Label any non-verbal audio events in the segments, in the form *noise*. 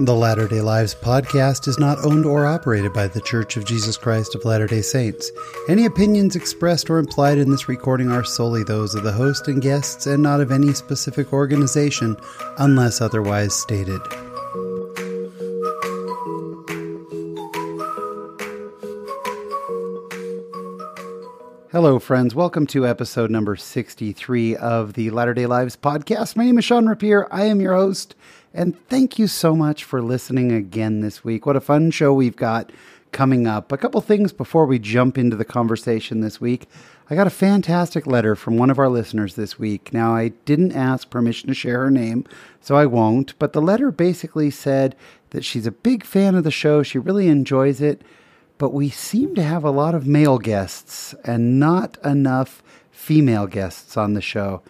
The Latter day Lives podcast is not owned or operated by The Church of Jesus Christ of Latter day Saints. Any opinions expressed or implied in this recording are solely those of the host and guests and not of any specific organization unless otherwise stated. Hello, friends. Welcome to episode number 63 of the Latter day Lives podcast. My name is Shawn Rapier. I am your host, and thank you so much for listening again this week. What a fun show we've got coming up. A couple things before we jump into the conversation this week. I got a fantastic letter from one of our listeners this week. Now, I didn't ask permission to share her name, so I won't, but the letter basically said that she's a big fan of the show. She really enjoys it but we seem to have a lot of male guests and not enough female guests on the show.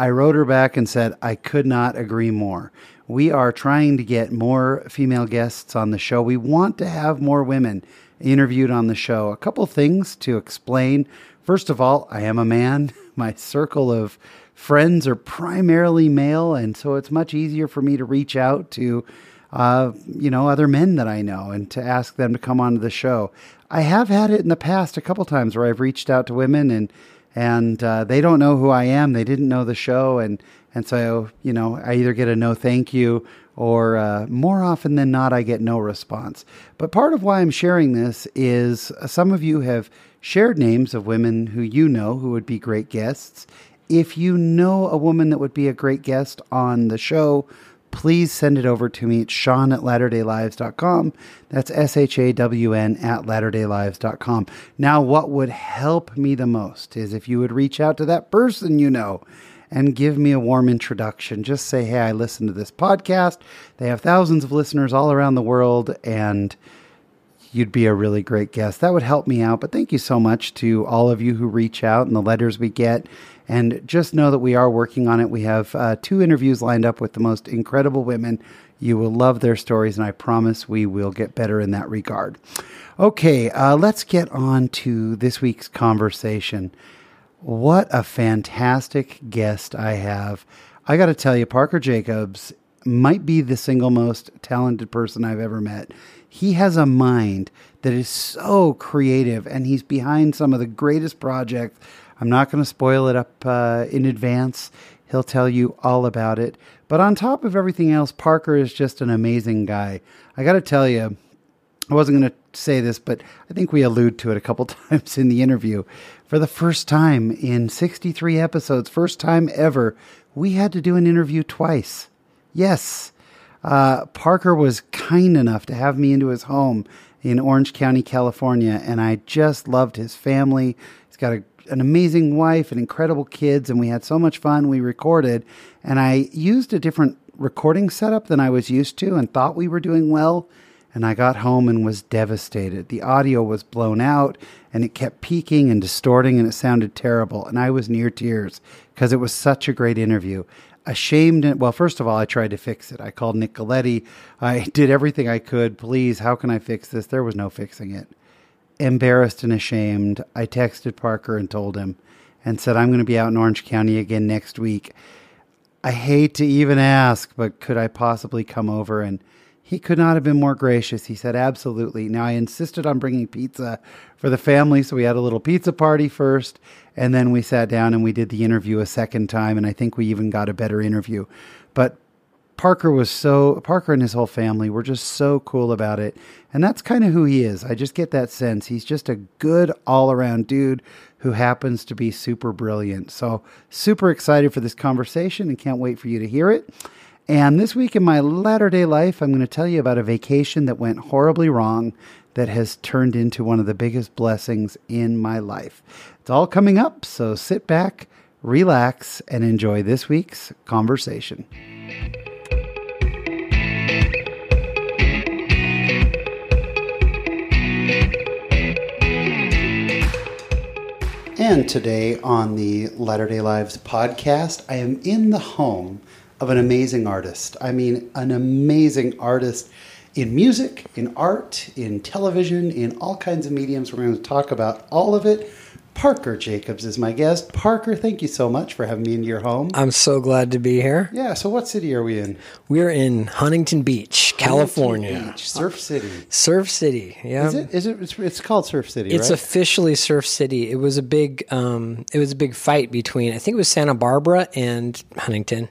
I wrote her back and said, I could not agree more. We are trying to get more female guests on the show. We want to have more women interviewed on the show. A couple things to explain. First of all, I am a man. *laughs* My circle of friends are primarily male, and so it's much easier for me to reach out to uh, you know, other men that I know and to ask them to come onto the show. I have had it in the past a couple times where I've reached out to women and and uh, they don't know who I am. They didn't know the show, and and so you know, I either get a no thank you or uh, more often than not, I get no response. But part of why I'm sharing this is uh, some of you have shared names of women who you know who would be great guests. If you know a woman that would be a great guest on the show, please send it over to me. It's Shawn at latterdaylives.com. That's S H A W N at latterdaylives.com. Now, what would help me the most is if you would reach out to that person you know and give me a warm introduction. Just say, hey, I listen to this podcast. They have thousands of listeners all around the world, and you'd be a really great guest. That would help me out. But thank you so much to all of you who reach out and the letters we get and just know that we are working on it. We have uh, two interviews lined up with the most incredible women. You will love their stories, and I promise we will get better in that regard. Okay, uh, let's get on to this week's conversation. What a fantastic guest I have. I got to tell you, Parker Jacobs might be the single most talented person I've ever met. He has a mind that is so creative, and he's behind some of the greatest projects I'm not going to spoil it up uh, in advance. He'll tell you all about it. But on top of everything else, Parker is just an amazing guy. I got to tell you, I wasn't going to say this, but I think we allude to it a couple *laughs* times in the interview. For the first time in 63 episodes, first time ever, we had to do an interview twice. Yes, uh, Parker was kind enough to have me into his home in Orange County, California, and I just loved his family. He's got a an amazing wife and incredible kids, and we had so much fun. We recorded, and I used a different recording setup than I was used to and thought we were doing well. And I got home and was devastated. The audio was blown out and it kept peaking and distorting and it sounded terrible. And I was near tears because it was such a great interview. Ashamed. Well, first of all, I tried to fix it. I called Nicoletti. I *laughs* did everything I could. Please, how can I fix this? There was no fixing it embarrassed and ashamed, I texted Parker and told him and said, I'm going to be out in Orange County again next week. I hate to even ask, but could I possibly come over? And he could not have been more gracious. He said, Absolutely. Now, I insisted on bringing pizza for the family, so we had a little pizza party first, and then we sat down and we did the interview a second time, and I think we even got a better interview. But Parker was so Parker and his whole family were just so cool about it. And that's kind of who he is. I just get that sense. He's just a good all-around dude who happens to be super brilliant. So, super excited for this conversation and can't wait for you to hear it. And this week in my latter day life, I'm going to tell you about a vacation that went horribly wrong that has turned into one of the biggest blessings in my life. It's all coming up, so sit back, relax, and enjoy this week's conversation. And today on the Latter day Lives podcast, I am in the home of an amazing artist. I mean, an amazing artist in music, in art, in television, in all kinds of mediums. We're going to talk about all of it. Parker Jacobs is my guest. Parker, thank you so much for having me into your home. I'm so glad to be here. Yeah, so what city are we in? We're in Huntington Beach, California. Huntington Beach, Surf City. Surf City. Yeah. Is it? Is it? It's, it's called Surf City, It's right? officially Surf City. It was a big um, it was a big fight between I think it was Santa Barbara and Huntington.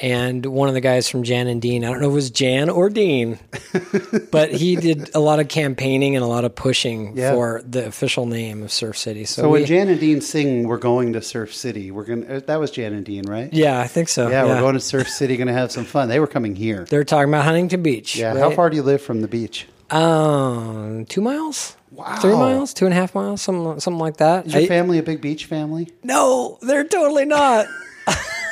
And one of the guys from Jan and Dean, I don't know if it was Jan or Dean, *laughs* but he did a lot of campaigning and a lot of pushing Yeah. for the official name of Surf City. So, so when we- Jan and Dean sing, we're going to Surf City. We're gonna. uh, That was Jan and Dean, right? yeah, I think so. Yeah, we're going to Surf City. Going to have some fun. They were coming here. They're talking about Huntington Beach. Yeah. How far do you live from the beach? Um, two miles. Wow. Three miles, two and a half miles, something something like that. Is your I- family a big beach family? no, they're totally not. *laughs*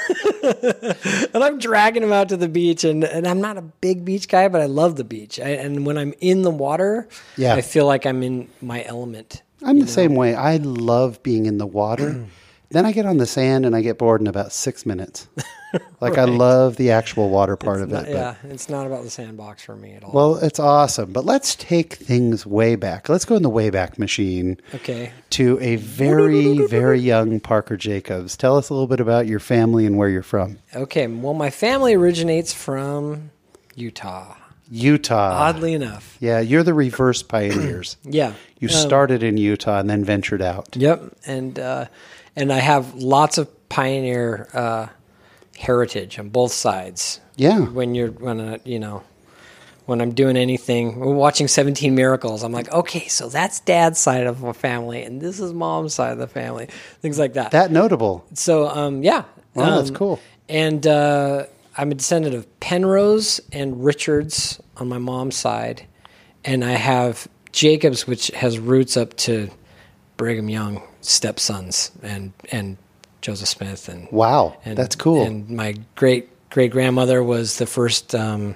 *laughs* and I'm dragging them out to the beach, and, and I'm not a big beach guy, but I love the beach. I, and when I'm in the water, Yeah. I feel like I'm in my element. I'm the same way. I love being in the water. then I get on the sand and I get bored in about six minutes. *laughs* *laughs* Like I love the actual water part of it. but- yeah, it's not about the sandbox for me at all. Well, it's awesome. But let's take things way back. Let's go in the Wayback Machine okay. to a very, very young Parker Jacobs. Tell us a little bit about your family and where you're from. Okay. Well, my family originates from Utah. Utah. Oddly enough. Yeah, you're the reverse *clears throat* pioneers. Yeah. You started in Utah and then ventured out. Yep, and uh, and I have lots of pioneer uh, heritage on both sides. Yeah. When you're when uh, you know when I'm doing anything, we're watching Seventeen Miracles. I'm like, okay, so that's dad's side of the family, and this is mom's side of the family. Things like that. That notable. so um, yeah, that's Um, cool. And uh, I'm a descendant of Penrose and Richards on my mom's side, and I have Jacobs, which has roots up to Brigham Young stepsons and and Joseph Smith and Wow, and that's cool. And my great great grandmother was the first um,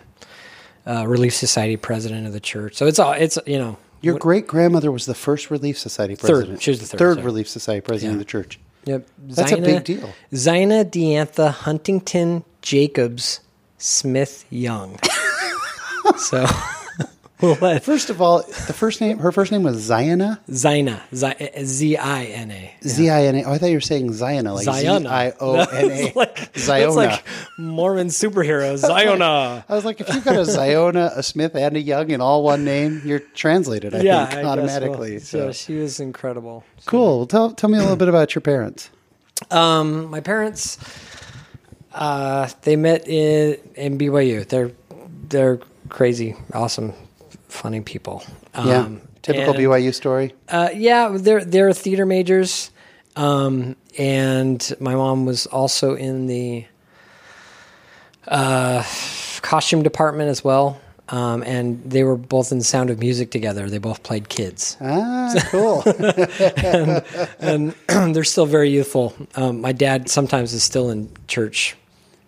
uh, Relief Society president of the church. So it's all it's you know Your great grandmother was the first Relief Society president. She was the third, sorry. Relief Society president Yeah. of the church. Yep. That's a big deal. Zina Diantha Huntington Jacobs Smith Young. *laughs* so *laughs* *laughs* we'll First of all, the first name, her first name was Ziona. Zina Z I N A. Z I N A. Oh, I thought you were saying Ziona, like Z Ziona. I O N A. *laughs* Like, Ziona. like Mormon superhero *laughs* Ziona. I was like, if you've got a Ziona, a Smith, and a Young in all one name, you're translated. I yeah, think I automatically. so. so so she was incredible. cool. Well, tell tell me a little bit about your parents. Um, my parents, uh, they met in, in BYU. They're they're crazy, awesome, funny people. Yeah, Um, typical and- BYU story. Uh, yeah, they're they're theater majors, um, and my mom was also in the uh, costume department as well. Um, and they were both in Sound of Music together. They both played kids, Ah, cool. *laughs* and *clears throat* they're still very youthful. Um, my dad sometimes is still in church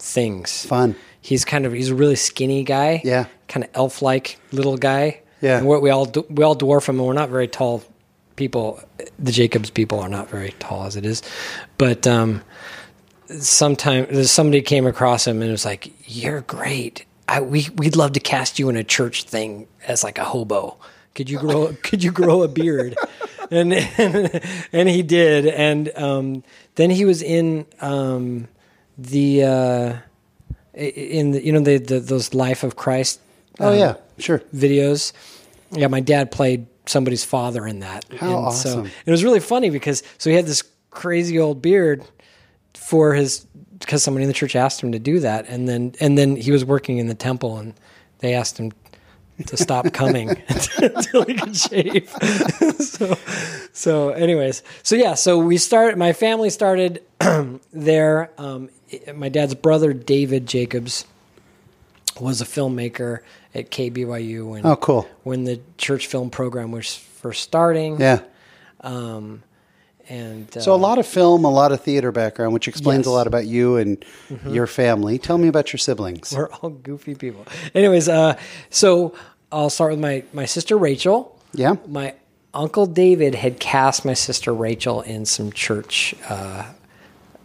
things. Fun. He's kind of he's a really skinny guy. Yeah. kind of elf like little guy. Yeah. and we all we all dwarf him, and we're not very tall people. The Jacobs people are not very tall as it is, but um, sometime somebody came across him and was like, "You're great. I, we we'd love to cast you in a church thing as like a hobo. Could you grow *laughs* Could you grow a beard?" and, and *laughs* and he did, and um, then he was in um, the uh, in the you know the, the those Life of Christ Oh yeah, sure. videos. Yeah, my dad played somebody's father in that. How and awesome. So it was really funny because so he had this crazy old beard for his because somebody in the church asked him to do that, and then and then he was working in the temple, and they asked him to stop *laughs* coming *laughs* until he could shave. *laughs* so, so, anyways, so yeah, so we started. My family started *clears throat* there. Um, my dad's brother David Jacobs was a filmmaker at KBYU when Oh, cool. when the church film program was first starting. Yeah. and uh, So a lot of film, a lot of theater background, which explains Yes. Mm-hmm. a lot about you and your family. Tell me about your siblings. we're all goofy people. Anyways, uh, so I'll start with my my sister Rachel. Yeah. My uncle David had cast my sister Rachel in some church uh,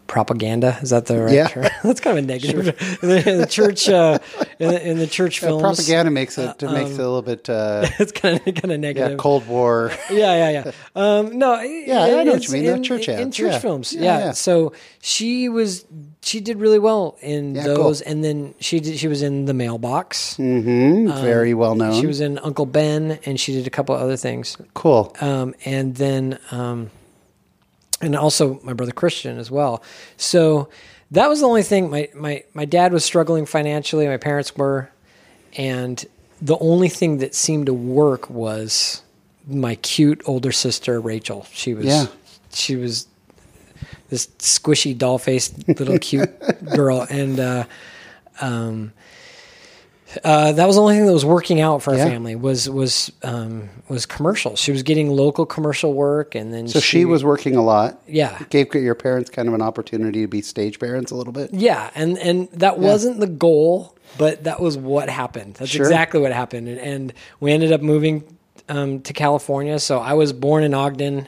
propaganda. Is that the right Yeah. term? *laughs* That's kind of a negative. in, the, *laughs* in the church, uh, in, the, in the church Yeah, propaganda makes it makes it a little bit uh, *laughs* it's kind of kind of yeah negative. Cold War. yeah, yeah, yeah. Um, no, yeah, I know what you mean, the church in, church yeah. films. Yeah, Yeah, yeah. So she was she did really well in Yeah, cool. those, and then she did she was in the mailbox. hmm Very well known. Um, She was in Uncle Ben, and she did a couple other things. cool. Um, and then, um, and also my brother Christian as well. So that was the only thing. My my my dad was struggling financially. My parents were, and the only thing that seemed to work was my cute older sister Rachel. She was Yeah. she was this squishy doll faced little cute *laughs* girl, and uh, um, uh, that was the only thing that was working out for our Yeah. family was was um, was commercials. She was getting local commercial work, and then so she was working a lot. yeah Gave your parents kind of an opportunity to be stage parents a little bit. yeah, and and that wasn't the goal, but that was what happened. That's Sure. exactly what happened, and, and we ended up moving um, to California. So I was born in Ogden,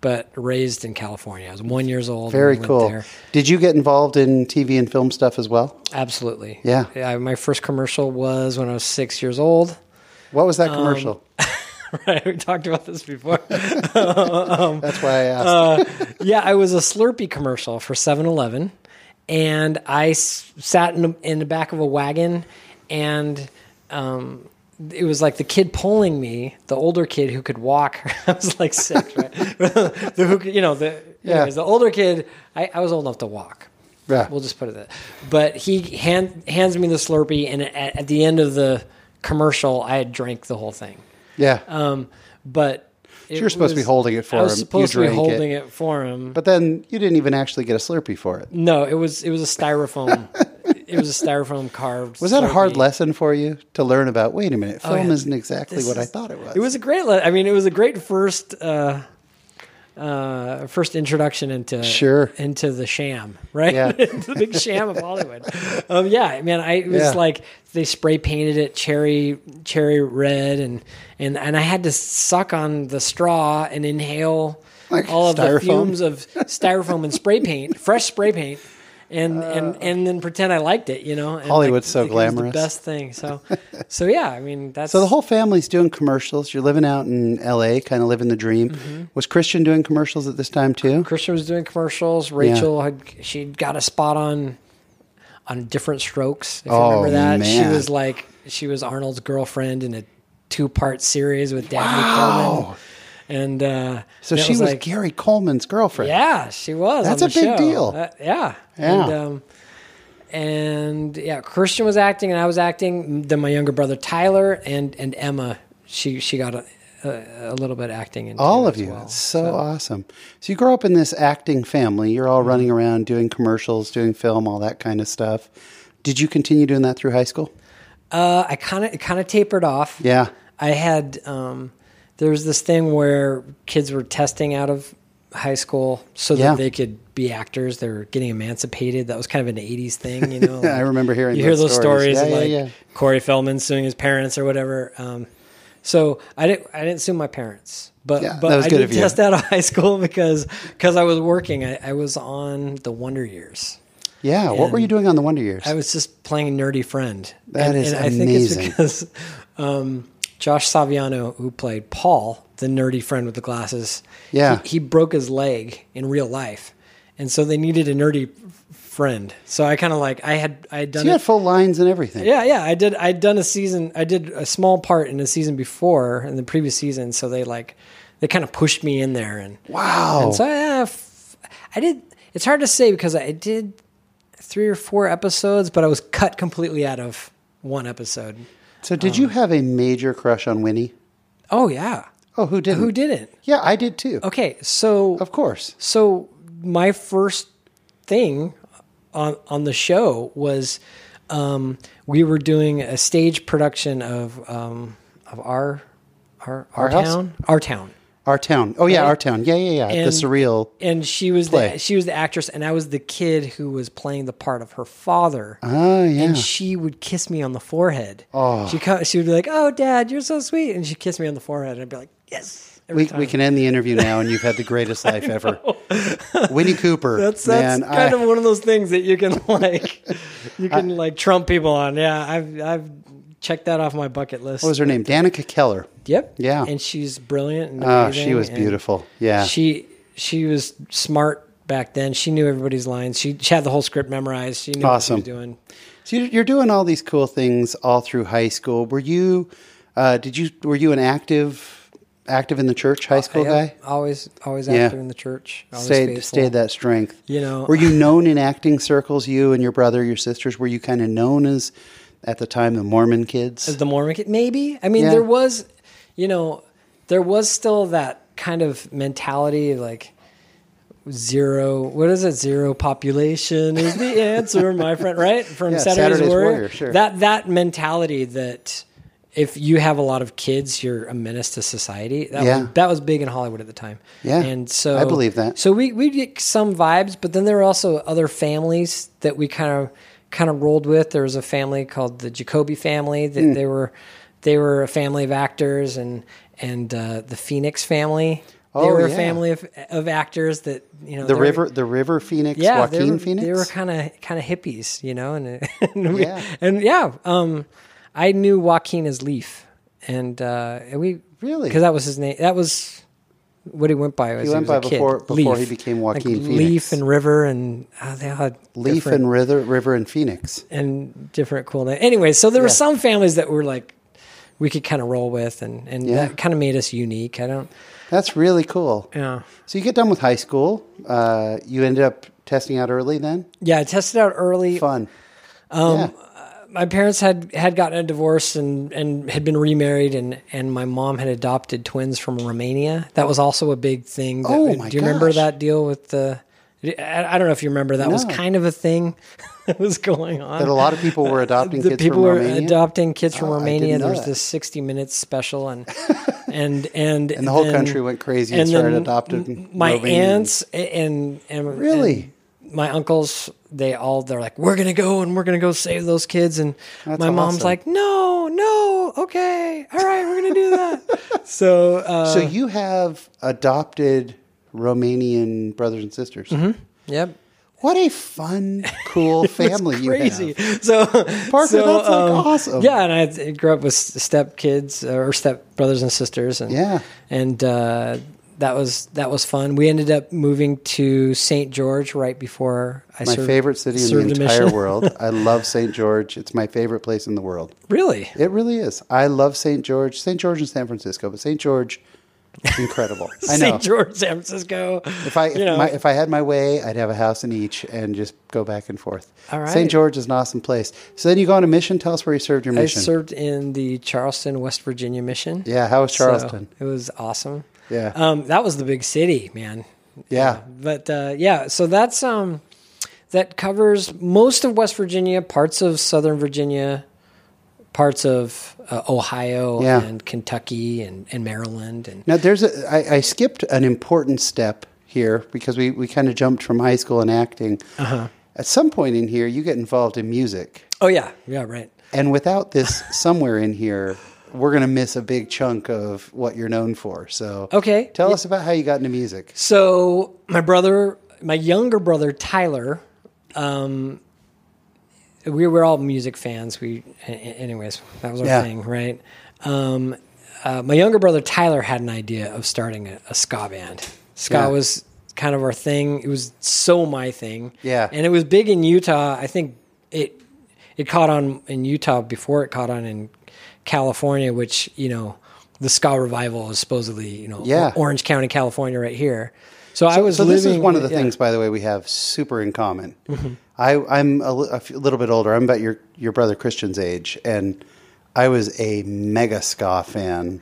but raised in California. I was one years old. Very cool. there. Did you get involved in TV and film stuff as well? Absolutely. Yeah. Yeah. My first commercial was when I was six years old. What was Um, that commercial? *laughs* right. We talked about this before. *laughs* That's why I asked. uh, yeah, I was a Slurpee commercial for 7-Eleven, and I s- sat in the, in the back of a wagon, and um, it was like the kid pulling me, the older kid who could walk. *laughs* I was like six, right? *laughs* the who, you know, the Yeah. anyways, the older kid. I, I was old enough to walk. Yeah. We'll just put it that. But he hand, hands me the Slurpee, and at, at the end of the commercial, I had drank the whole thing. yeah. Um, but it you're supposed to be holding it for I was him. You supposed to be drank it. holding it. for him. but then you didn't even actually get a Slurpee for it. no, it was it was a styrofoam. *laughs* it was a styrofoam carved. Was that a hard lesson for you to learn about? Wait a minute, film Oh, yeah. isn't exactly This what I is- thought it was. It was a great. Le- I mean, it was a great first. Uh, uh, first introduction into Sure. into the sham, right? Yeah. *laughs* the big sham of Hollywood. *laughs* Um, yeah, man, I it was Yeah. like they spray painted it cherry cherry red, and and and I had to suck on the straw and inhale Like all of the fumes of *laughs* styrofoam and spray paint, fresh spray paint. And, and and then pretend I liked it, you know. And Uh. Hollywood's so like, was glamorous. The best thing. So, *laughs* so yeah. I mean, that's so the whole family's doing commercials. You're living out in L.A., kind of living the dream. Mm-hmm. Was Christian doing commercials at this time too? Christian was doing commercials. Rachel had she got a spot on on Diff'rent Strokes. If Oh, you remember that, she was like she was Arnold's girlfriend in a two part series with Dabney Wow. Coleman. And uh, So she was, like, Gary Coleman's girlfriend. yeah, she was. That's a big show. deal. Uh, yeah, Yeah. And, um, and yeah, Christian was acting, and I was acting. Then my younger brother Tyler and and Emma, she she got a, a, a little bit acting into All of you. well. It's so, awesome. So you grow up in this acting family. You're Mm-hmm. all running around doing commercials, doing film, all that kind of stuff. Did you continue doing that through high school? Uh, I kind of it kind of tapered off. Yeah. I had um, there was this thing where kids were testing out of high school so that Yeah. they could be actors. They were getting emancipated. That was kind of an '80s thing, you know. *laughs* I remember hearing You hear those stories. stories, Yeah, of yeah, like. Corey Feldman suing his parents or whatever. Um, so I didn't I didn't sue my parents, but but I did you. test out of *laughs* high school because because I was working. I, I was on the Wonder Years. Yeah. what were you doing on the Wonder Years? I was just playing nerdy friend. That and, is and I think it's amazing. because *laughs* um, Josh Saviano, who played Paul, the nerdy friend with the glasses, Yeah. he, he broke his leg in real life, and so they needed a nerdy friend. So I kind of like I had I had so done you it. had full lines and everything. Yeah, yeah, I did. I'd done a season. I did a small part in a season before in the previous season. So they like they kind of pushed me in there, and Wow. and so f- I did. It's hard to say because I did three or four episodes, but I was cut completely out of one episode. So did you have a major crush on Winnie? Oh yeah, Oh, who didn't? who didn't? Yeah, I did too. Okay, so Of course. so my first thing on on the show was um, we were doing a stage production of um, of our our our, Our House? town our town Our town. Oh yeah, our town. Yeah, yeah, yeah. the surreal. and she was Play. the she was the actress and I was the kid who was playing the part of her father. Oh yeah. And she would kiss me on the forehead. Oh. She she would be like, "Oh, Dad, you're so sweet," and she'd kiss me on the forehead, and I'd be like, "Yes." We, time. we can end the interview now, and you've had the greatest *laughs* life ever. *laughs* Winnie Cooper. That's that's man, kind I- of one of those things that you can *laughs* like, you can like trump people on. Yeah, I've I've checked that off my bucket list. What was her name? Danica McKellar. Yep. Yeah. And she's brilliant. And Oh, she was beautiful. Yeah. She she was smart back then. She knew everybody's lines. She, she had the whole script memorized. She knew Awesome. what she was doing. So you're doing all these cool things all through high school. Were you? Uh, did you? Were you an active? Active in the church, high school Yep. guy. Always always Yeah. active in the church. Always Stayed faithful. stayed that strength. You know- Were you *laughs* known in acting circles? You and your brother, your sisters. Were you kind of known as at the time the Mormon kids? The Mormon kid, maybe. I mean, Yeah. there was, you know, there was still that kind of mentality, like zero. What is it? Zero population is the *laughs* answer, my friend. Right from Yeah, Saturday's, Saturday's Warrior. Warrior, sure. That that mentality that if you have a lot of kids, you're a menace to society. That Yeah. was, that was big in Hollywood at the time. Yeah, and so I believe that. So we we get some vibes, but then there were also other families that we kind of kind of rolled with. There was a family called the Jacoby family that Hmm. they were they were a family of actors, and and uh, the Phoenix family. Oh, They were a family of, of actors that you know the River, the River Phoenix, yeah, they were, Phoenix. They were kind of kind of hippies, you know, and *laughs* and, we, Yeah. and yeah, um, I knew Joaquin as Leaf, and uh, and we Really? because that was his name. That was what he went by. As He went was a by kid. before- before he became Like Joaquin Phoenix. Leaf and River, and uh, they all had Leaf and River, River and Phoenix. and different cool names. Anyway, so there were some families that were like we could kind of roll with, and and Yeah. that kind of made us unique. I don't, That's really cool. yeah, So you get done with high school. Uh, you ended up testing out early then. yeah. I tested out early. Fun. Um, yeah. My parents had had gotten a divorce and and had been remarried and and my mom had adopted twins from Romania. That was also a big thing. That, Oh, my do you remember that deal with the? I, I don't know if you remember that was kind of a thing *laughs* that was going on. That a lot of people were adopting the kids people from were Romania. adopting kids from Oh, Romania. There was that. this sixty minutes special and *laughs* and and And the whole then- country went crazy and started adopting my Romanians. aunts and and Really? and my uncles they all they're like we're gonna go and we're gonna go save those kids and That's my mom's awesome. like no no okay all right we're gonna do that *laughs* so uh, So you have adopted Romanian brothers and sisters. yep What a fun, cool *laughs* family you crazy have. so Parker, so, that's, like, um, awesome. yeah and I, I grew up with step kids uh, or step brothers and sisters and Yeah. and uh, that was that was fun we ended up moving to St George right before I My served, favorite city in the entire world. I *laughs* love St. George. It's my favorite place in the world. really It really is. I love St. George. St. George and San Francisco, but St. George, incredible. *laughs* I know. St. George, San Francisco. If I if, my, if I had my way, I'd have a house in each and just go back and forth. All right. St. George is an awesome place. So then you go on a mission. Tell us where you served your mission. I served in the Charleston, West Virginia mission. yeah, how was So Charleston? it was awesome. Yeah. Um, that was the big city, man. yeah. But uh, yeah, so that's um, that covers most of West Virginia, parts of Southern Virginia, parts of uh, Ohio Yeah. and Kentucky and, and Maryland and Now there's a I, I skipped an important step here because we, we kind of jumped from high school and acting. Uh-huh. At some point in here, you get involved in music, oh yeah, yeah, right. and without this somewhere in here, we're going to miss a big chunk of what you're known for. So Okay. tell Yeah. us about how you got into music. So my brother, my younger brother Tyler, um, we were all music fans. We, anyways, that was our Yeah. thing, right? Um, uh, my younger brother Tyler had an idea of starting a, a ska band. Ska Yeah. was kind of our thing. It was so my thing. Yeah. and it was big in Utah. I think it it caught on in Utah before it caught on in California, which you know the ska revival is supposedly you know Yeah. Orange County, California, right here. So, I was so living. this is one of the yeah. Mm-hmm. things, by the way, we have super in common. I, I'm a, a little bit older. I'm about your your brother Christian's age, and I was a mega ska fan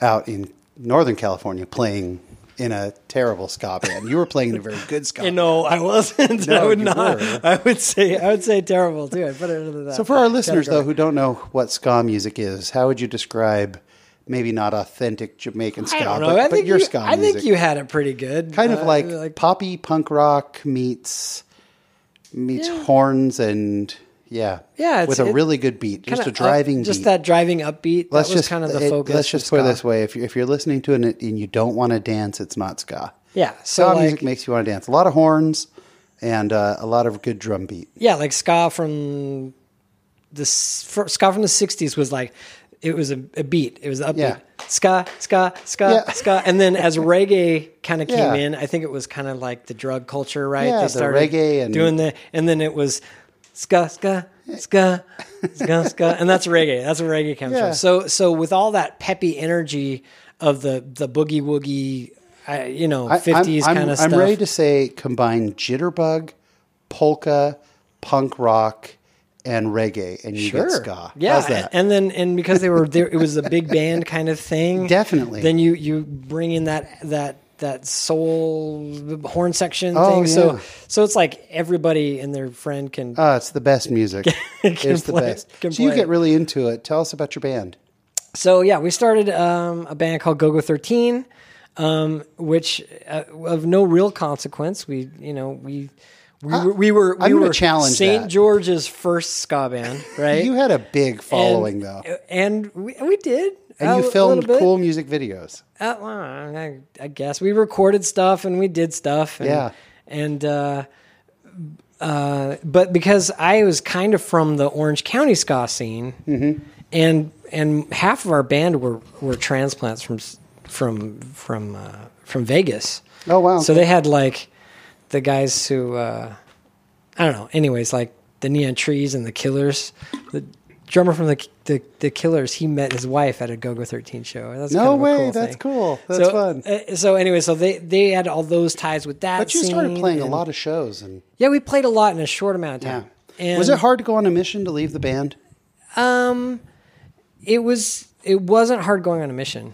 out in Northern California, playing in a terrible ska band. You were playing in a very good ska. You know, I wasn't. No, I would you not. were. I would say. I would say terrible too. I put it into that. So, for our listeners though, category. who don't know what ska music is, how would you describe maybe not authentic Jamaican ska, I don't know. but, I but think your you, ska I music? think you had it pretty good. kind of Uh, like, poppy punk rock meets meets horns and Yeah, Yeah, it's- with a it- really good beat, just a driving up, just beat. that driving upbeat. let's that was just kind of the it- focus. Let's just put it this way: if you're if you're listening to it and you don't want to dance, it's not ska. Yeah, Ska like, music makes you want to dance. A lot of horns and uh, a lot of good drum beat. yeah, like ska from the for, ska from the '60s was like it was a, a beat. It was upbeat. Yeah. Ska, ska, ska, Yeah. ska, and then as *laughs* reggae kind of came Yeah. in, I think it was kind of like the drug culture, right? Yeah, the reggae and- doing the, and then it was ska, ska, ska, ska, ska, and that's reggae. That's where reggae comes Yeah. from. So, so with all that peppy energy of the the boogie woogie, I, you know, fifties kind of stuff. I'm ready to say combine jitterbug, polka, punk rock, and reggae, and you get ska. Yeah, How's that? and then and because they were there, it was a big band kind of thing. *laughs* Definitely. Then you you bring in that that that soul horn section Oh, thing. So yeah. so it's like everybody and their friend can. Oh, it's the best music. *laughs* it's the best. So you get really into it. Tell us about your band. So yeah, we started um, a band called GoGo Thirteen, um, which uh, of no real consequence. We you know we. We were, we were, we were challenge St. George's first ska band, *laughs* right? You had a big following, and, though, and we, we did. And a you filmed cool music videos. Uh, well, I, I guess we recorded stuff and we did stuff. And, Yeah. And, uh, uh, but because I was kind of from the Orange County ska scene, Mm-hmm. and and half of our band were were transplants from from from uh, from Vegas. Oh, wow. So they had like the guys who uh, I don't know. Anyways, like the Neon Trees and the Killers. The drummer from the the, the Killers, he met his wife at a Go Go Thirteen show. That's No kind of way, cool that's thing. cool. That's so, fun. uh, so anyway, so they they had all those ties with that. But you started playing a lot of shows, and Yeah, we played a lot in a short amount of yeah. time. And was it hard to go on a mission to leave the band? Um, it was. It wasn't hard going on a mission,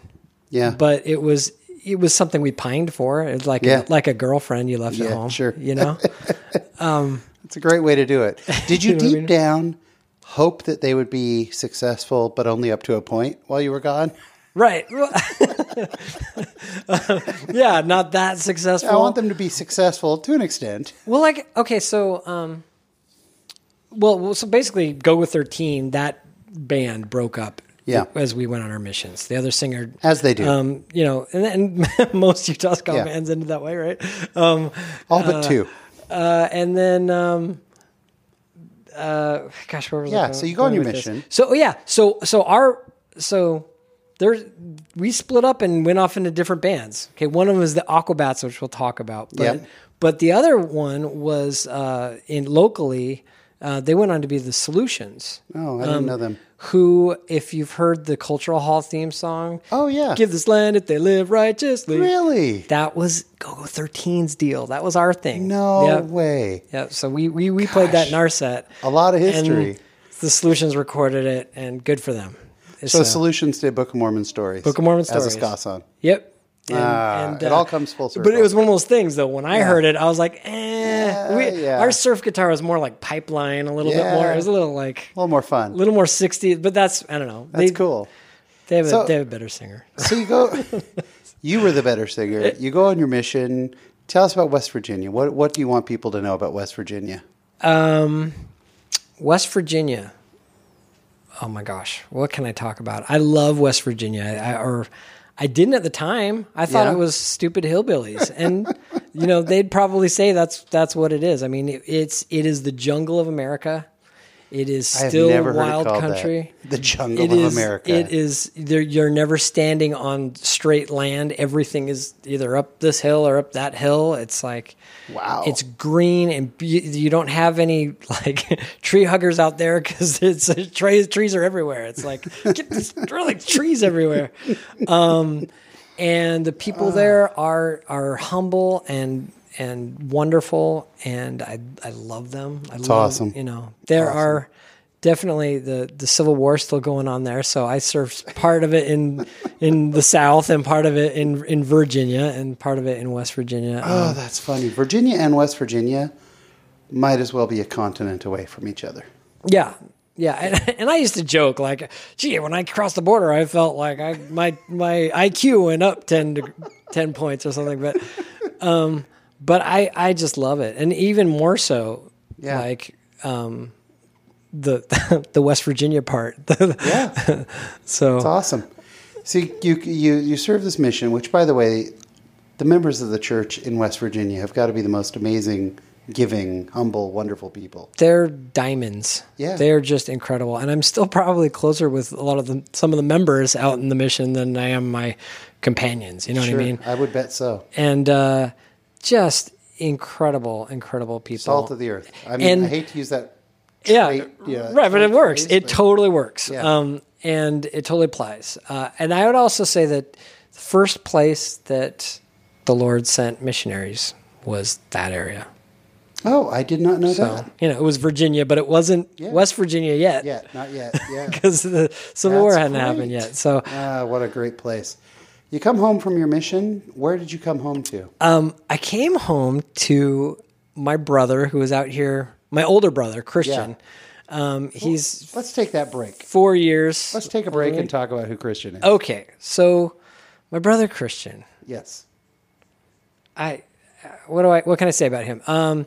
Yeah, but it was. It was something we pined for. It's like Yeah. like a girlfriend you left Yeah, at home. sure. You know. *laughs* um, it's a great way to do it. *laughs* Did you know what I deep mean? down hope that they would be successful, but only up to a point while you were gone? Right. *laughs* yeah, not that successful. I want them to be successful to an extent. Well, like okay, so um, well, so basically, Go Go Thirteen. That band broke up. Yeah. as we went on our missions, the other singer, As they do. um, you know, and, and *laughs* most Utah ska Yeah. bands ended that way, right? Um, All but two. uh, and then, um, uh, gosh, where was Yeah, so you go on your with this? mission. So oh, yeah, so so our so there's we split up and went off into different bands. Okay, one of them is the Aquabats, which we'll talk about. But Yep. but the other one was uh, in locally. Uh, they went on to be the Solutions. Oh, I didn't know them. Who, if you've heard the Cultural Hall theme song, Oh, yeah. give this land if they live righteously. Really? That was Go Go 13's deal. That was our thing. No Yeah. way. Yeah, so we we, we played that in our set. A lot of history. the Solutions recorded it, and good for them. It's, So uh, Solutions did Book of Mormon stories. Book of Mormon stories As a ska song. Yep. And, Ah, it all comes full circle. But it was one of those things, though. When I heard it, I was like, "eh." we, yeah. Our surf guitar was more like pipeline, a little bit more. It was a little like A little more fun. a little more 60s, but that's I don't know. That's they, cool. They have, So- a, they have a better singer. So you go, *laughs* you were the better singer. You go on your mission. Tell us about West Virginia. What What do you want people to know about West Virginia? Um, West Virginia. Oh my gosh, what can I talk about? I love West Virginia. I, I or I didn't at the time. I thought Yeah. it was stupid hillbillies, and you know they'd probably say that's that's what it is. I mean, it, it's it is the jungle of America. It is still never heard it wild country. that. The jungle It of is- America. It is. You're never standing on straight land. Everything is either up this hill or up that hill. It's like Wow. It's green and be- you don't have any *laughs* like tree huggers out there because it's trees. Trees are everywhere. It's like *laughs* get this, there are like trees everywhere. Um, and the people there are are humble and and wonderful, and I I love them. I love, awesome. You know, there are definitely the the Civil War still going on there. So I served part of it in in the South and part of it in in Virginia and part of it in West Virginia. oh, that's funny. Virginia and West Virginia might as well be a continent away from each other. Yeah. Yeah, and, *laughs* and I used to joke like, "Gee, when I crossed the border, I felt like I my my IQ went up 10, to, 10 points or something." But, um, but I I just love it, and even more so, Yeah. like, um, the *laughs* the West Virginia part. *laughs* Yeah. so It's awesome. See, you you you serve this mission, which, by the way, the members of the church in West Virginia have got to be the most amazing, giving, humble, wonderful people. they're diamonds. Yeah. they're just incredible, and I'm still probably closer with a lot of the some of the members out in the mission than I am my companions. You know sure, what I mean? I would bet so. And uh, just incredible, incredible people. Salt of the earth. I mean, And- I hate to use that. yeah, trait, yeah, right, but it works. It totally works. Yeah. Um, and it totally applies. Uh, and I would also say that the first place that the Lord sent missionaries was that area. Oh, I did not know So that. you know, it was Virginia, but it wasn't Yeah. West Virginia yet Yet, not yet. Yeah. *laughs* because the Civil War hadn't happened yet. So ah, what a great place. You come home from your mission. Where did you come home to? um, I came home to my brother who was out here, my older brother Christian. Um, he's Let's take that break. four years. Let's take a break and talk about who Christian is. Okay, so my brother Christian. Yes. I what do I what can I say about him? Um,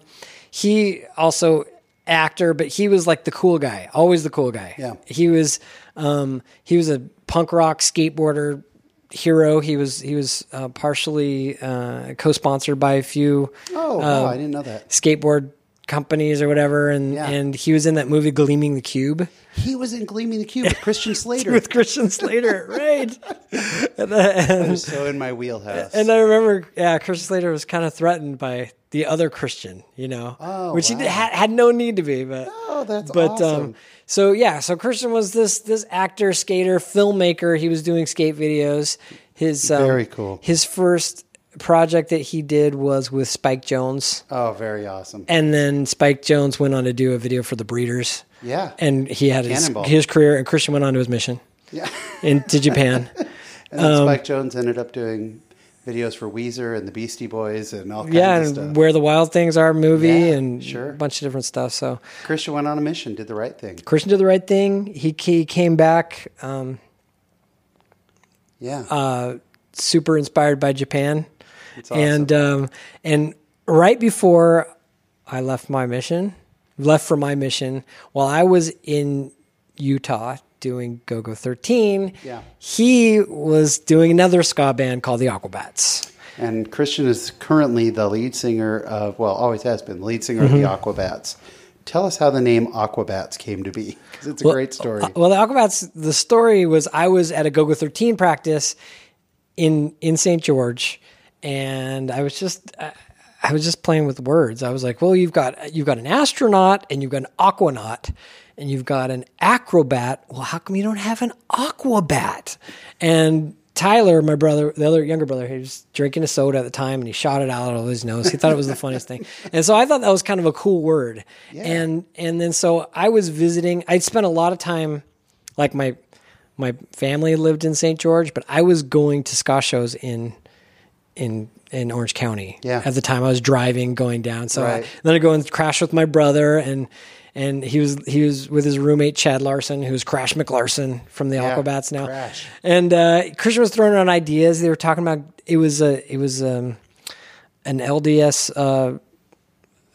he also actor, but he was like the cool guy, always the cool guy. Yeah. he was um, he was a punk rock skateboarder hero. He was he was uh, partially uh, co-sponsored by a few Oh, wow, I didn't know that. skateboard companies or whatever, and Yeah. and he was in that movie Gleaming the Cube He was in Gleaming the Cube with Christian *laughs* Slater. with Christian Slater, right? *laughs* and, uh, and- so in my wheelhouse. And I remember, yeah, Christian Slater was kind of threatened by the other Christian, you know, Oh, which wow. he had, had no need to be, but oh, that's but awesome. um, so yeah, so Christian was this this actor, skater, filmmaker. He was doing skate videos. His um, Very cool. His first project that he did was with Spike Jonze, oh, very awesome. and then Spike Jonze went on to do a video for the Breeders, Yeah. and he had his, his career, and Christian went on to his mission yeah. into Japan. *laughs* And Um, Spike Jonze ended up doing videos for Weezer and the Beastie Boys and all kinds yeah, of and stuff. Where the Wild Things Are movie Yeah, and sure. a bunch of different stuff. So Christian went on a mission, did the right thing. Christian did the right thing. He he came back um, Yeah. uh, super inspired by Japan, awesome. and um, and right before I left my mission, left for my mission, while I was in Utah doing Go Go Thirteen, Yeah. he was doing another ska band called the Aquabats. And Christian is currently the lead singer of, well, always has been, the lead singer of the Mm-hmm. Aquabats. Tell us how the name Aquabats came to be, because it's a great story. Uh, well, the Aquabats. The story was I was at a Go Go Thirteen practice in in St. George, and I was just I, I was just playing with words. I was like, well, you've got you've got an astronaut and you've got an aquanaut and you've got an acrobat. Well, how come you don't have an aquabat? And Tyler, my brother, the other younger brother, he was drinking a soda at the time and he shot it out of his nose. He thought it was the funniest thing. *laughs* And so I thought that was kind of a cool word. And and then so I was visiting, I'd spent a lot of time like my my family lived in St. George, but I was going to ska shows in in in Orange County. Yeah. At the time I was driving going down. So I, then I go and crash with my brother and and he was he was with his roommate Chad Larson, who's Crash McLarson from the Yeah, Aquabats now. Crash. And uh, Christian was throwing around ideas. They were talking about it was a it was um, an LDS uh,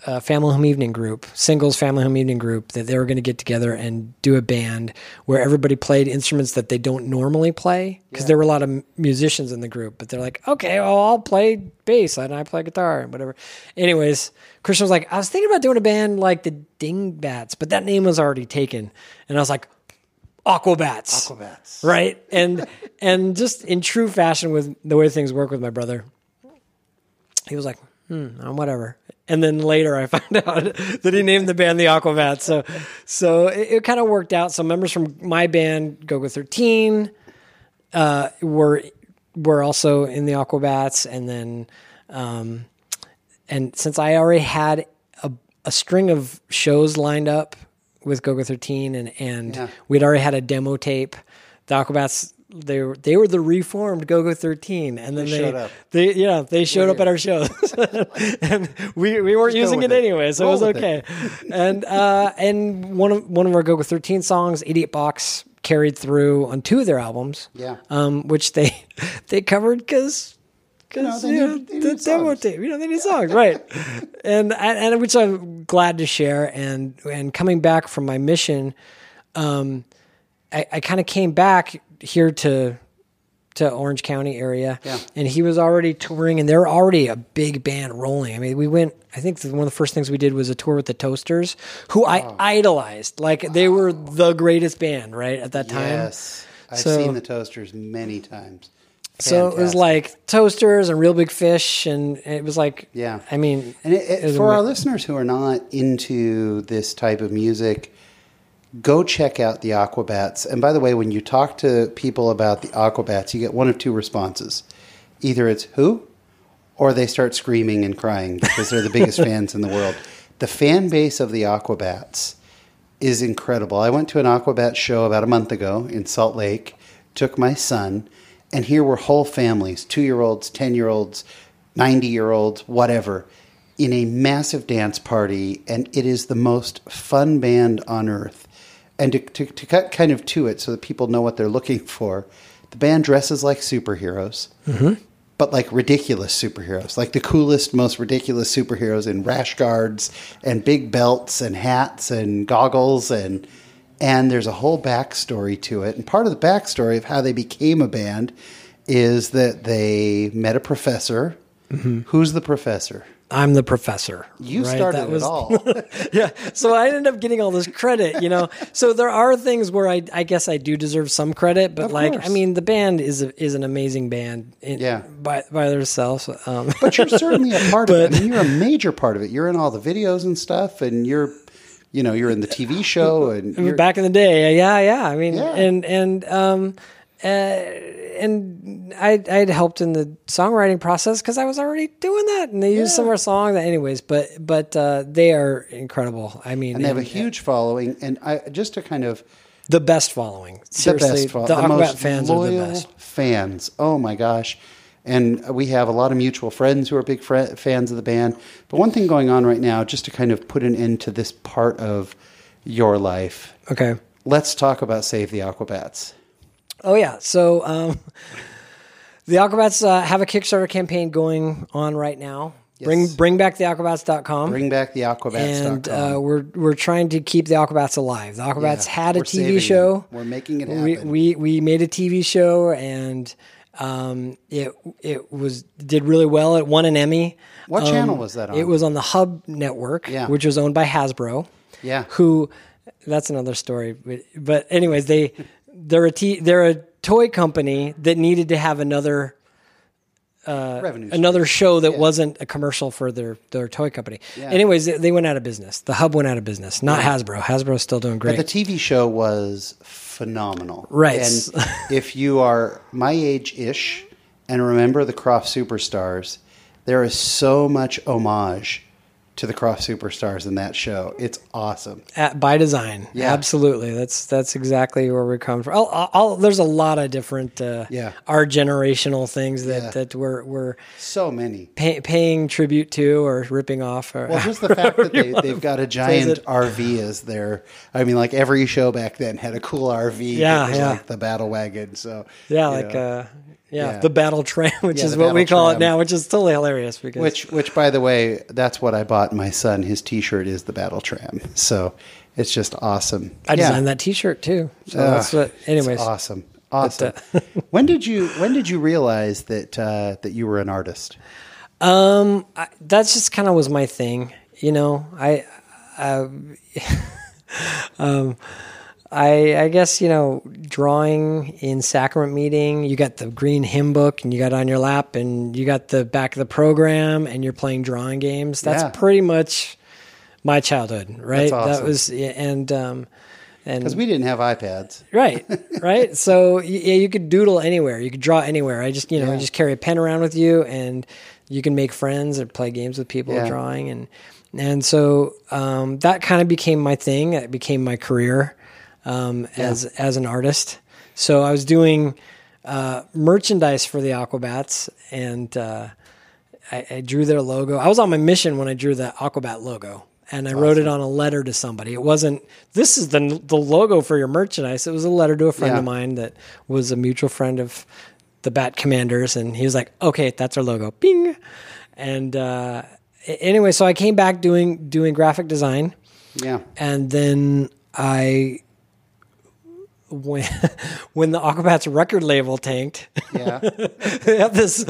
uh, family home evening group, singles family home evening group that they were going to get together and do a band where everybody played instruments that they don't normally play because there were a lot of musicians in the group. But they're like, okay, well, I'll play bass and I play guitar and whatever. Anyways, Christian was like, I was thinking about doing a band like the Dingbats, but that name was already taken, and I was like, Aquabats Aquabats. right and and just in true fashion with the way things work with my brother he was like hmm whatever and then later i *laughs* found out that he named the band the aquabats so so it, it kind of worked out so members from my band go go 13 uh, were were also in the aquabats and then um, and since i already had a, a string of shows lined up with Gogo 13 and and Yeah. we'd already had a demo tape. The Aquabats they were they were the reformed Gogo 13 and then They they showed up. they yeah, they showed up at our shows. *laughs* and we we weren't go using it it. anyway, so Roll it was okay. and uh and one of one of our Gogo 13 songs, Idiot Box carried through on two of their albums. Yeah. Um which they *laughs* they covered cuz You know, they you know, need- they the demo tape. You know, they need songs, right? *laughs* and and which I'm glad to share. And and coming back from my mission, um, I, I kind of came back here to to Orange County area, Yeah. and he was already touring, and they're already a big band rolling. I mean, we went. I think one of the first things we did was a tour with the Toasters, who I idolized. Like they were the greatest band, right at that time. Yes. I've So- seen the toasters many times. So it was like Toasters and Reel Big Fish, and it was like, Yeah. I mean, And it, it- was for our listeners who are not into this type of music, go check out the Aquabats. And by the way, when you talk to people about the Aquabats, you get one of two responses. Either it's who, or they start screaming and crying because they're the biggest *laughs* fans in the world. The fan base of the Aquabats is incredible. I went to an Aquabat show about a month ago in Salt Lake, took my son, and here were whole families two year olds, 10 year olds, 90 year olds, whatever, in a massive dance party. And it is the most fun band on earth. And to, to, to cut kind of to it so that people know what they're looking for, the band dresses like superheroes mm-hmm. but like ridiculous superheroes, like the coolest, most ridiculous superheroes in rash guards and big belts and hats and goggles and and there's a whole backstory to it. And part of the backstory of how they became a band is that they met a professor. Mm-hmm. Who's the professor? I'm the professor. You right? started That was- it all. *laughs* yeah. So I ended up getting all this credit, you know. *laughs* So there are things where I, I guess I do deserve some credit, but Of like, course. I mean, the band is a, is an amazing band, in, Yeah. by by themselves. Um, But you're certainly a part of it. *laughs* I mean, you're a major part of it. You're in all the videos and stuff, and you're, you know, you're in the TV show, and back in the day, yeah, yeah. I mean, Yeah. and and um, uh, and I I had helped in the songwriting process because I was already doing that, and they used some of our songs. Anyways, but but uh, they are incredible. I mean, and they have a and- huge following. And I just to kind of the best following. Seriously, the the, best, fo- the Aquabat most fans are the best. fans. Oh my gosh. And we have a lot of mutual friends who are big fr- fans of the band. But one thing going on right now, just to kind of put an end to this part of your life, Okay. let's talk about Save the Aquabats. Oh yeah. So um, *laughs* the Aquabats uh, have a Kickstarter campaign going on right now. Bring Yes. bring back the Aquabats.com. Bring back the Aquabats. and uh, we're we're trying to keep the Aquabats alive. The Aquabats had a TV show. them. We're making it happen. We, we we made a TV show and um, it it was did really well. It won an Emmy. what Um, channel was that on? It was on the Hub Network, Yeah. which was owned by Hasbro. Yeah. Who? That's another story. But, but anyways, they they're a t- they're a toy company that needed to have another uh, revenue. stream. another show that wasn't a commercial for their their toy company. Anyways, they, they went out of business. The Hub went out of business. Not Hasbro. Hasbro's still doing great. But the TV show was phenomenal. Right. And if you are my age ish and remember the Krofft Superstars, there is so much homage to the Krofft Superstars in that show. It's awesome. At, by design, Yeah. absolutely. That's that's exactly where we come from. I'll, I'll, there's a lot of different uh, Yeah. our generational things that Yeah. that we're we're So many. pay, paying tribute to or ripping off. Or, Well, just the *laughs* fact that they, they've got a giant. RV as their. I mean, like every show back then had a cool RV. Yeah, yeah. like the battle wagon. So yeah, like uh, yeah, Yeah. the battle tram, *laughs* which Yeah, is what we call it now, which is totally hilarious because Which, which, by the way, that's what I bought my son. His T-shirt is the battle tram, so it's just awesome. I designed that T-shirt too. So that's what. Anyways, awesome, awesome. uh, *laughs* when did you when did you realize that uh, that you were an artist? Um, I, that's just kind of was my thing, you know. I, I *laughs* um, I, I guess you know, drawing in sacrament meeting. You got the green hymn book, and you got it on your lap, and you got the back of the program, and you're playing drawing games. That's Yeah. pretty much my childhood, right? That's That was yeah, and um, and Because we didn't have iPads. right *laughs* right so yeah you could doodle anywhere you could draw anywhere i just you know Yeah. you just carry a pen around with you and you can make friends or play games with people Yeah. drawing and and so um, that kind of became my thing it became my career um, as as an artist so i was doing uh, merchandise for the aquabats and uh, I, I drew their logo. I was on my mission when I drew the Aquabat logo, and I wrote it on a letter to somebody. It wasn't this is the the logo for your merchandise. It was a letter to a friend Yeah. of mine that was a mutual friend of the Bat Commanders, and he was like, "Okay, that's our logo." Bing. And uh, anyway, so I came back doing doing graphic design, Yeah. and then I when *laughs* when the Aquabats record label tanked. Yeah. *laughs* they have this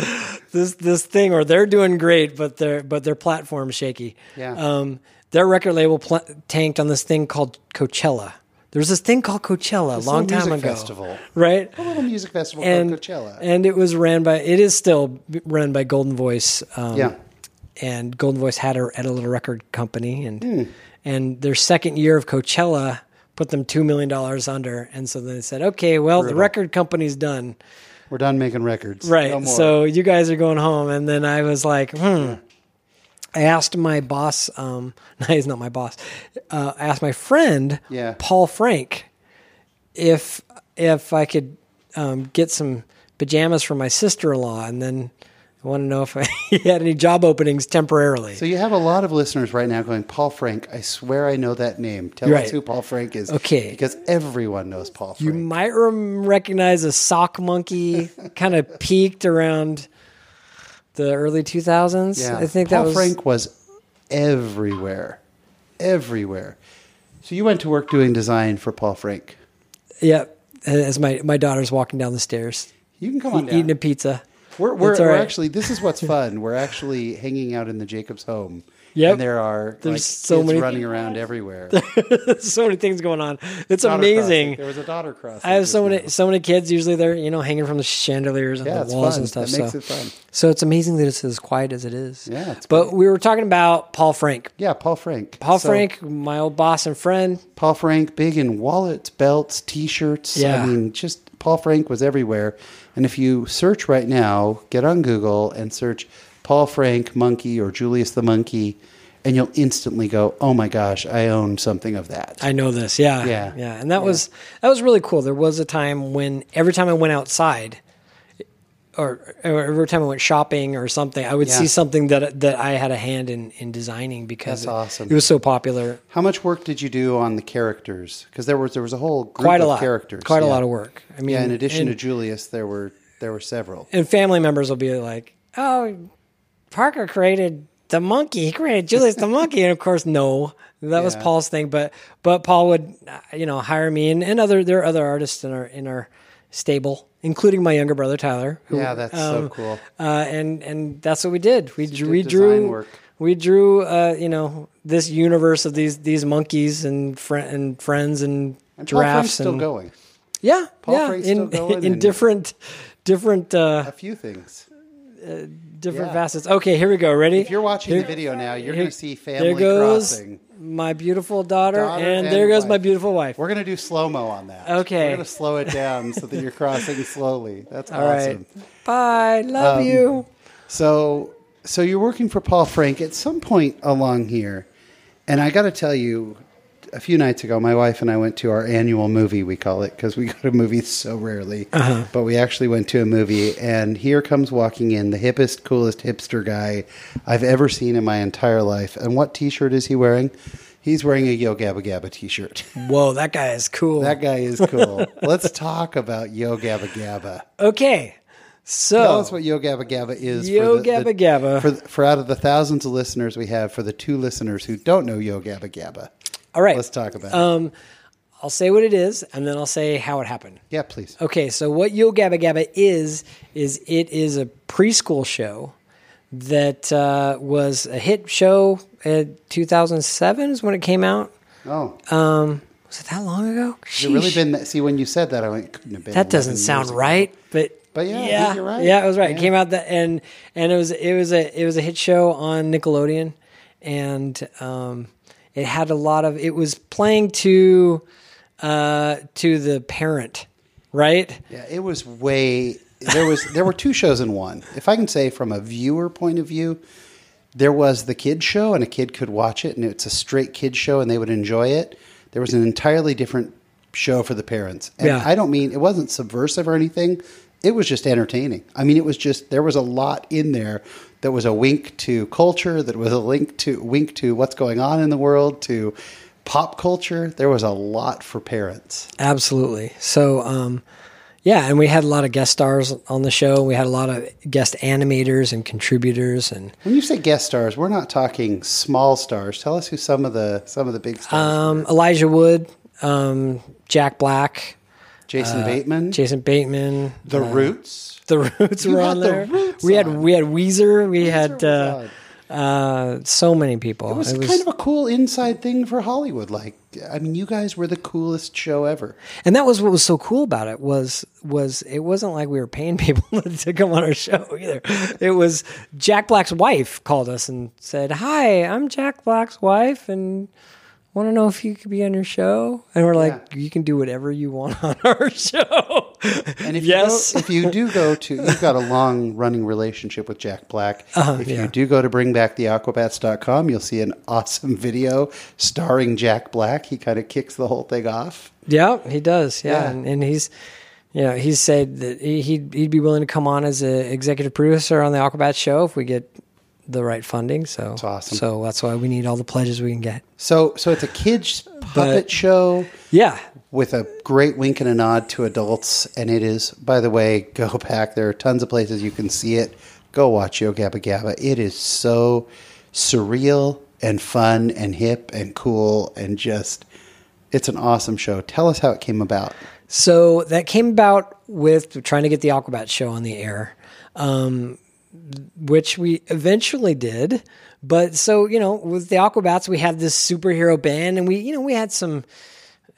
this this thing, or they're doing great, but their but their platform's shaky. Yeah. Um, their record label pl- tanked on this thing called Coachella. There was this thing called Coachella a long time ago, festival. right? A little music festival And called Coachella. and it was ran by it is still run by Goldenvoice. Um, yeah. and Goldenvoice had a had a little record company, and Hmm. and their second year of Coachella put them two million dollars under, and so then they said, okay, well the record company's done. We're done making records. Right. No so you guys are going home. And then I was like, hmm. I asked my boss, um, no, *laughs* he's not my boss. Uh, I asked my friend, Yeah. Paul Frank, if if I could um, get some pajamas for my sister in law, and then I want to know if *laughs* he had any job openings temporarily. So you have a lot of listeners right now going, Paul Frank. I swear I know that name. Tell Right. us who Paul Frank is. Okay. Because everyone knows Paul Frank. you might recognize a sock monkey, *laughs* kind of peaked around the early 2000s. yeah. I think Paul that was Frank was everywhere, everywhere. So you went to work doing design for Paul Frank. Yeah, as my my daughter's walking down the stairs, You can come on eating a pizza. We're, we're, all we're actually this is what's *laughs* fun. We're actually hanging out in the Jacobs home. Yep. And there are There's like so kids many- running *laughs* around everywhere. *laughs* so many things going on. It's Daughter amazing. crossing. There was a daughter crossing. I have so many now. so many kids. Usually they're you know hanging from the chandeliers and Yeah, the walls fun. and stuff. That makes so. it fun. so it's amazing that it's as quiet as it is. Yeah, but great. we were talking about Paul Frank. Yeah, Paul Frank. Paul So, Frank, my old boss and friend. Paul Frank, big in wallets, belts, T-shirts. Yeah. I mean, just Paul Frank was everywhere. And if you search right now, get on Google and search Paul Frank monkey or Julius the monkey, and you'll instantly go, "Oh my gosh, I own something of that." I know this. Yeah, Yeah. yeah. And that was that was really cool. There was a time when every time I went outside, or, or every time I went shopping or something, I would Yeah. see something that that I had a hand in in designing because That's it, awesome. it was so popular. How much work did you do on the characters? Because there was there was a whole group Quite a of lot. characters. Quite a lot of work. I mean, Yeah, in addition and, to Julius, there were there were several. and family members will be like, "Oh, Parker created the monkey. He created Julius the monkey." And of course, no, that was Paul's thing. But but Paul would, uh, you know, hire me and, and other there are other artists in our in our stable, including my younger brother Tyler. Who, Yeah, that's so um, cool. Uh, and and that's what we did. We drew, we drew we drew uh, you know this universe of these these monkeys and fri and friends and, And giraffes still and going. yeah Paul yeah Frank's in still *laughs* going in different different uh, A few things. different Yeah. facets. Okay, here we go. Ready? If you're watching Here- the video now, you're going to see Family Crossing. My beautiful daughter, Daughter and, and there goes my beautiful wife. We're going to do slow mo on that. Okay. We're going to slow it down so that you're crossing slowly. That's All right. awesome. Bye. Love Um, you. So, so you're working for Paul Frank at some point along here, and I got to tell you, a few nights ago, my wife and I went to our annual movie. We call it because we *laughs* go to movies so rarely, Uh-huh. but we actually went to a movie, and here comes walking in the hippest, coolest hipster guy I've ever seen in my entire life. And what T-shirt is he wearing? He's wearing a Yo Gabba Gabba T-shirt. *laughs* Whoa, that guy is cool. that guy is cool. Let's talk about Yo Gabba Gabba. okay. So Tell us what Yo Gabba Gabba is. Yo for the, Gabba the- Gabba. For, for out of the thousands of listeners we have, for the two listeners who don't know Yo Gabba Gabba, all right. let's talk about it. Um, I'll say what it is, and then I'll say how it happened. Yeah, please. Okay, so what Yo Gabba Gabba is is it is a preschool show that uh, was a hit show in 2007 is when it came out. Oh, Um, was it that long ago? has it really been that? See, when you said that, I went, couldn't have been. that doesn't sound ago. right, but But yeah, yeah, you're right. yeah, it was right. It came out that and and it was it was a it was a hit show on Nickelodeon, and um, it had a lot of it was playing to uh, to the parent, right? Yeah, it was way. There was there were two shows in one. If I can say from a viewer point of view, there was the kids show, and a kid could watch it, and it's a straight kids show, and they would enjoy it. There was an entirely different show for the parents, and Yeah. I don't mean it wasn't subversive or anything. It was just entertaining. I mean, it was just there was a lot in there that was a wink to culture, that was a link to wink to what's going on in the world, to pop culture. There was a lot for parents. Absolutely. So, um, Yeah, and we had a lot of guest stars on the show. We had a lot of guest animators and contributors, and When you say guest stars, we're not talking small stars. Tell us who some of the some of the big stars. um, Elijah Wood, um, Jack Black, Jason Bateman, uh, Jason Bateman, The Roots. The *laughs* Roots were had on The there. Roots we had on. we had Weezer. We had uh, uh, so many people. It was, kind of a cool inside thing for Hollywood. Like, I mean, you guys were the coolest show ever. and that was what was so cool about it was was it wasn't like we were paying *laughs* people *laughs* to come on our show either. It was Jack Black's wife called us and said, "Hi, I'm Jack Black's wife, and want to know if you could be on your show." And we're like, "You can do whatever you want *laughs* on our show." And if yes, you go, if you do go to, you've got a long running relationship with Jack Black. Uh-huh, if yeah. you do go to bringbacktheaquabats.com, you'll see an awesome video starring Jack Black. He kind of kicks the whole thing off. Yeah, he does. Yeah, Yeah. And, and he's, you know, he's said that he- he'd he'd be willing to come on as an executive producer on the Aquabats show if we get the right funding. So that's awesome. So that's why we need all the pledges we can get. So, so it's a kids puppet But- show Yeah, with a great wink and a nod to adults. And it is, by the way, *laughs* go back. There are tons of places you can see it. Go watch Yo Gabba Gabba. It is so surreal and fun and hip and cool and just, it's an awesome show. Tell us how it came about. So that came about with trying to get the Aquabat show on the air, um, which we eventually did. But so you know, with the Aquabats, we had this superhero band, and we you know we had some.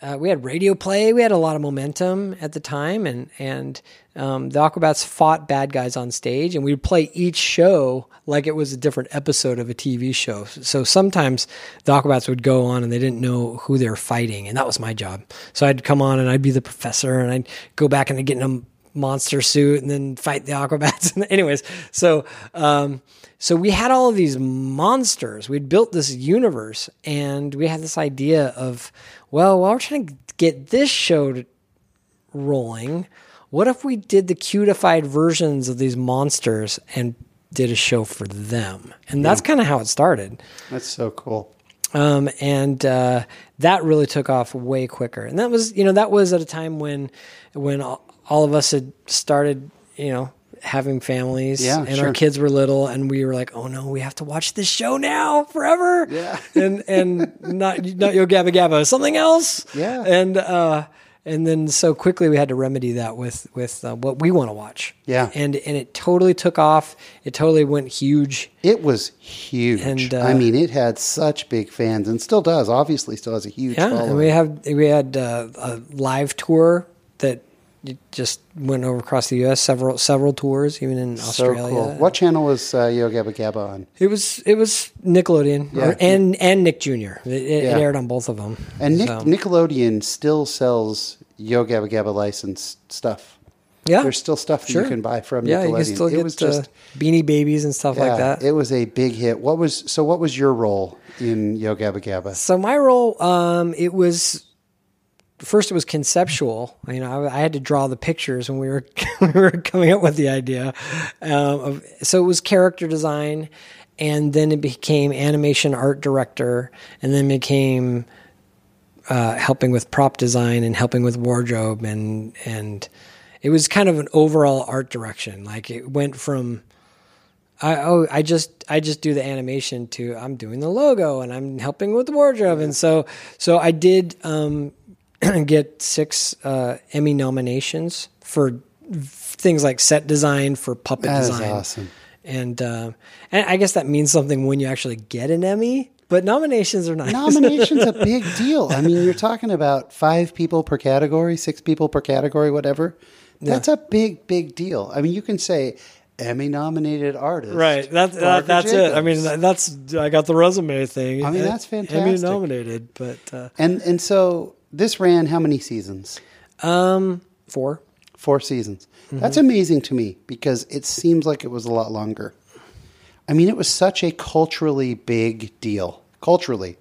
Uh, we had radio play. We had a lot of momentum at the time, and and um, the Aquabats fought bad guys on stage, and we'd play each show like it was a different episode of a TV show. So sometimes the Aquabats would go on, and they didn't know who they were fighting, and that was my job. So I'd come on, and I'd be the professor, and I'd go back and I'd get a monster suit, and then fight the *laughs* Aquabats. *laughs* Anyways, so um, so we had all of these monsters. We'd built this universe, and we had this idea of, well, while we're trying to get this show rolling, what if we did the cutified versions of these monsters and did a show for them? And that's kind of how it started. That's so cool. Um, and uh, that really took off way quicker. And that was, you know, that was at a time when, when all, of us had started, you know, having families, Yeah, and sure. our kids were little, and we were like, "Oh no, we have to watch this show now forever." Yeah. and and *laughs* not not Yo Gabba Gabba, something else. Yeah. and uh, and then so quickly we had to remedy that with with uh, what we want to watch. Yeah. and and it totally took off. It totally went huge. It was huge. And, uh, I mean, it had such big fans and still does. Obviously, still has a huge Yeah, following. and we have we had uh, a live tour that just went over across the U.S. several several tours, even in so Australia. cool. What channel was uh, Yo Gabba Gabba on? It was it was Nickelodeon Yeah. or- and and Nick Jr. It, it, Yeah. aired on both of them. And Nick, So, Nickelodeon still sells Yo Gabba Gabba licensed stuff. yeah, There's still stuff Sure. you can buy from yeah, Nickelodeon. you can still it get was just Beanie Babies and stuff yeah, like that. It was a big hit. What was so? What was your role in Yo Gabba Gabba? So my role, um, it was first it was conceptual. You know, I, I had to draw the pictures when we were *laughs* we were coming up with the idea. Um, of, so it was character design, and then it became animation art director, and then became uh, helping with prop design and helping with wardrobe and and it was kind of an overall art direction. Like it went from I oh I just I just do the animation to I'm doing the logo and I'm helping with the wardrobe and so so I did um, *clears throat* get six uh, Emmy nominations for things like set design for puppet design. That design. awesome. And uh, and I guess that means something when you actually get an Emmy. But nominations are nice. Nomination's a big *laughs* deal. I mean, you're talking about five people per category, six people per category, whatever. That's a big, big deal. I mean, you can say Emmy nominated artist. Right. That's that, that's it. I mean, that's I got the resume thing. I mean, that's fantastic. Emmy nominated, but uh, and and so this ran how many seasons? um, four. Four seasons. Mm-hmm. That's amazing to me because it seems like it was a lot longer. I mean, it was such a culturally big deal. Culturally,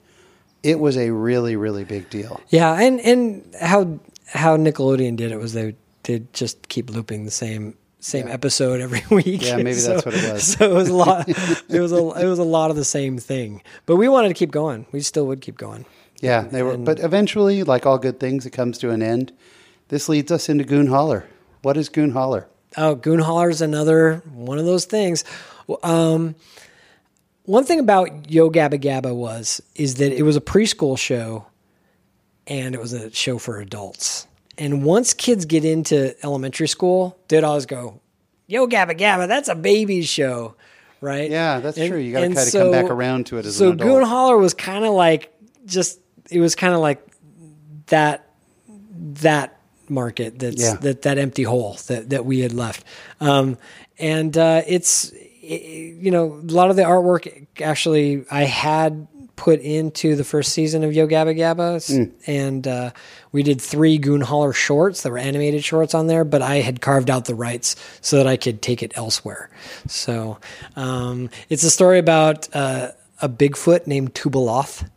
it was a really, really big deal. Yeah, and and how how Nickelodeon did it was they did just keep looping the same same Yeah. episode every *laughs* week. Yeah, maybe that's what it was. So it was a lot. *laughs* it was a it was a lot of the same thing. But we wanted to keep going. We still would keep going. Yeah, they were. But eventually, like all good things, it comes to an end. This leads us into Goon Holler. What is Goon Holler? Oh, Goon is another one of those things. Um, one thing about Yo Gabba Gabba was is that it was a preschool show, and it was a show for adults. And once kids get into elementary school, they'd always go, "Yo Gabba Gabba, that's a baby show." Right? Yeah, that's And- true. You got to and kind of so- come back around to it as so an adult. Goon Holler was kind of like just it was kind of like that that market that's Yeah. that that empty hole that that we had left um and uh it's it, you know a lot of the artwork actually i had put into the first season of yo gabba gabba Mm. and uh we did three goon holler shorts that were animated shorts on there but i had carved out the rights so that i could take it elsewhere so um it's a story about uh a bigfoot named tubaloth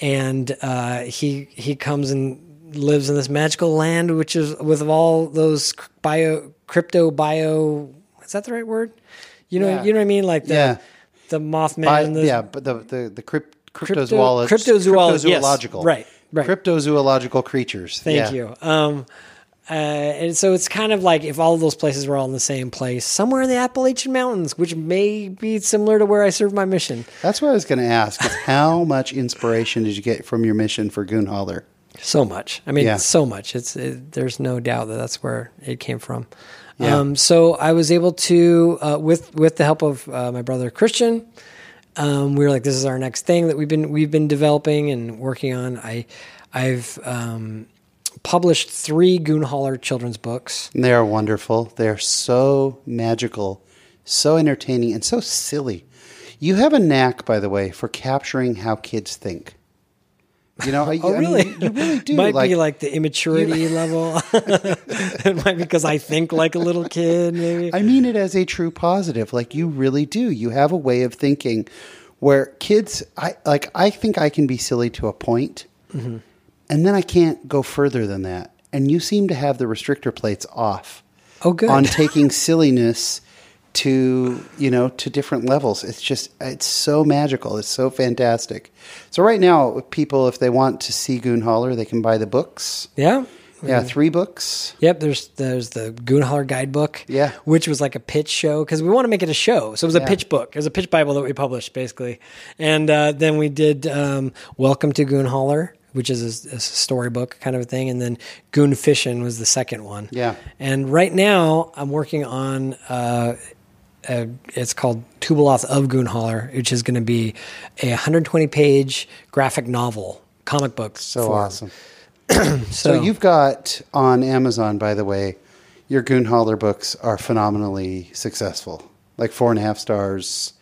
and uh, he he comes and lives in this magical land, which is with all those bio crypto bio. Is that the right word? You know, Yeah. you know what I mean, like the Yeah. the Mothman. The, yeah, but the the the crypt, Crypto- cryptozoology, cryptozoolo- yes, cryptozoological, right, right. cryptozoological creatures. Thank Yeah. you. Um, uh, and so it's kind of like if all of those places were all in the same place, somewhere in the Appalachian Mountains, which may be similar to where I serve my mission. That's what I was going to ask. How *laughs* much inspiration did you get from your mission for Goon Holler? So much. I mean, Yeah. so much. It's it, there's no doubt that that's where it came from. Yeah. Um, so I was able to, uh, with with the help of uh, my brother Christian, um, we were like, this is our next thing that we've been we've been developing and working on. I I've um, published three Goon Holler children's books. They are wonderful. They are so magical, so entertaining, and so silly. You have a knack, by the way, for capturing how kids think. You know, *laughs* I, Oh, I mean, really? you really *laughs* do. Might be like the immaturity *laughs* level. it might be because I think like a little kid, maybe. I mean it as a true positive. Like you really do. You have a way of thinking where kids, I like. I think I can be silly to a point, Mm-hmm. And then I can't go further than that. And you seem to have the restrictor plates off oh, good. on *laughs* taking silliness to you know to different levels. It's just it's so magical. It's so fantastic. So right now, people, if they want to see Goon Holler, they can buy the books. yeah. Yeah, three books. Yep, there's there's the Goon Holler guidebook. Yeah. which was like a pitch show because we want to make it a show. So it was a Yeah. pitch book. It was a pitch bible that we published basically, and uh, then we did um, Welcome to Goon Holler, which is a, a storybook kind of a thing, and then Goon Fishin' was the second one. Yeah. and right now I'm working on. Uh, uh, it's called Tubaloth of Goon Holler, which is going to be a 120 page graphic novel comic book. So form. awesome. *clears throat* So, So, you've got on Amazon, by the way, your Goon Holler books are phenomenally successful. Like four and a half stars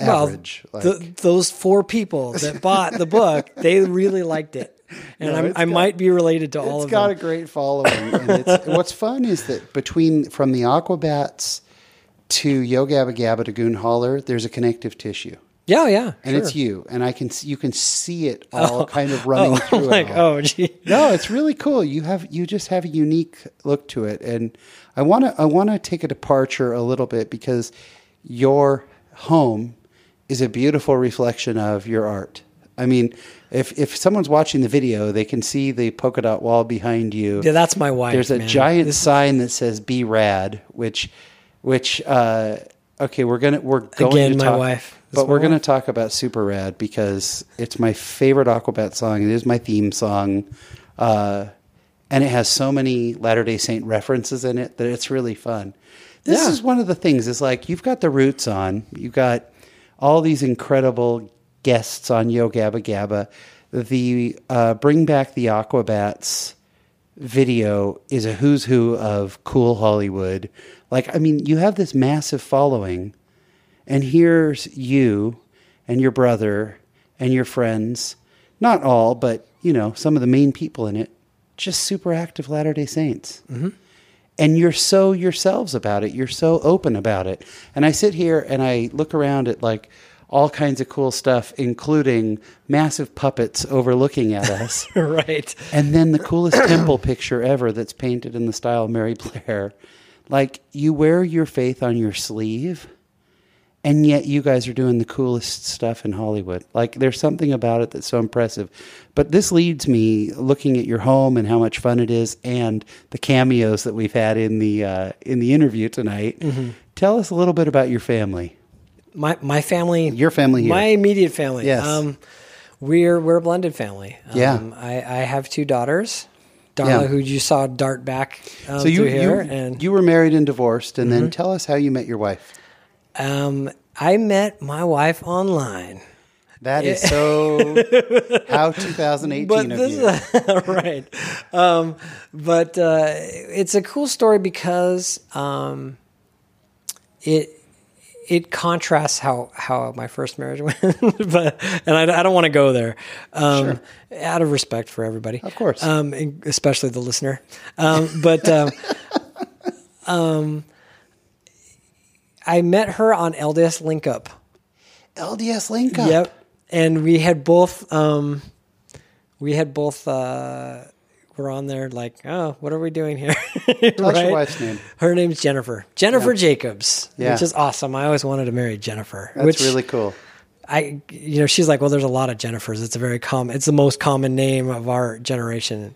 average. like, th- those four people that bought the book, they really liked it, *laughs* and No, I'm, it's I might be related to all it's of got a great following. and it's, *laughs* what's fun is that between from the Aquabats to Yo Gabba Gabba to Goon Holler, there's a connective tissue. yeah, yeah, And it's you, and I can you can see it all oh. kind of *laughs* running Oh, through. like oh, gee, no, it's really cool. You have you just have a unique look to it, and I want to I want to take a departure a little bit because your home is a beautiful reflection of your art. I mean, if if someone's watching the video, they can see the polka dot wall behind you. yeah, that's my wife. There's a man. giant This- sign that says "Be Rad," which which uh, okay, we're gonna we're going Again, to my talk, wife. But we're gonna talk about Super Rad because it's my favorite Aquabat song. It is my theme song, uh, and it has so many Latter Day Saint references in it that it's really fun. This Yeah. is one of the things. Is like you've got the roots on. You've got all these incredible guests on Yo Gabba Gabba. The uh, bring back the Aquabats video is a who's who of cool Hollywood. Like, I mean, you have this massive following, and here's you and your brother and your friends, not all, but, you know, some of the main people in it, just super active Latter day Saints. Mm-hmm. And you're so yourselves about it. You're so open about it. And I sit here and I look around at like all kinds of cool stuff, including massive puppets overlooking at *laughs* us. right. And then the coolest *clears throat* temple picture ever that's painted in the style of Mary Blair. Like you wear your faith on your sleeve and yet you guys are doing the coolest stuff in Hollywood. Like there's something about it that's so impressive. But this leads me looking at your home and how much fun it is, and the cameos that we've had in the uh, in the interview tonight. Mm-hmm. Tell us a little bit about your family. My my family, Your family here. my immediate family. Yes. Um, we're we're a blended family. Yeah. Um, I, I have two daughters. Darla, Yeah. who you saw dart back um, so you here, you, and you were married and divorced, and Mm-hmm. then tell us how you met your wife. um, I met my wife online. That is so *laughs* how 2018 but of this you. *laughs* right um, but uh, it's a cool story because um, it it contrasts how how my first marriage *laughs* went but and I, I don't want to go there um, out of respect for everybody Of course. um, especially the listener um, but um, *laughs* um, I met her on LDS Link Up LDS link up. Yep. And we had both um we had both uh were on there like, oh, what are we doing here? Tell us your *laughs* wife's name. Her name's Jennifer. Jennifer Jacobs. Yeah. Which is awesome. I always wanted to marry Jennifer. That's which really cool. I you know, she's like, Well, there's a lot of Jennifers. It's a very common it's the most common name of our generation.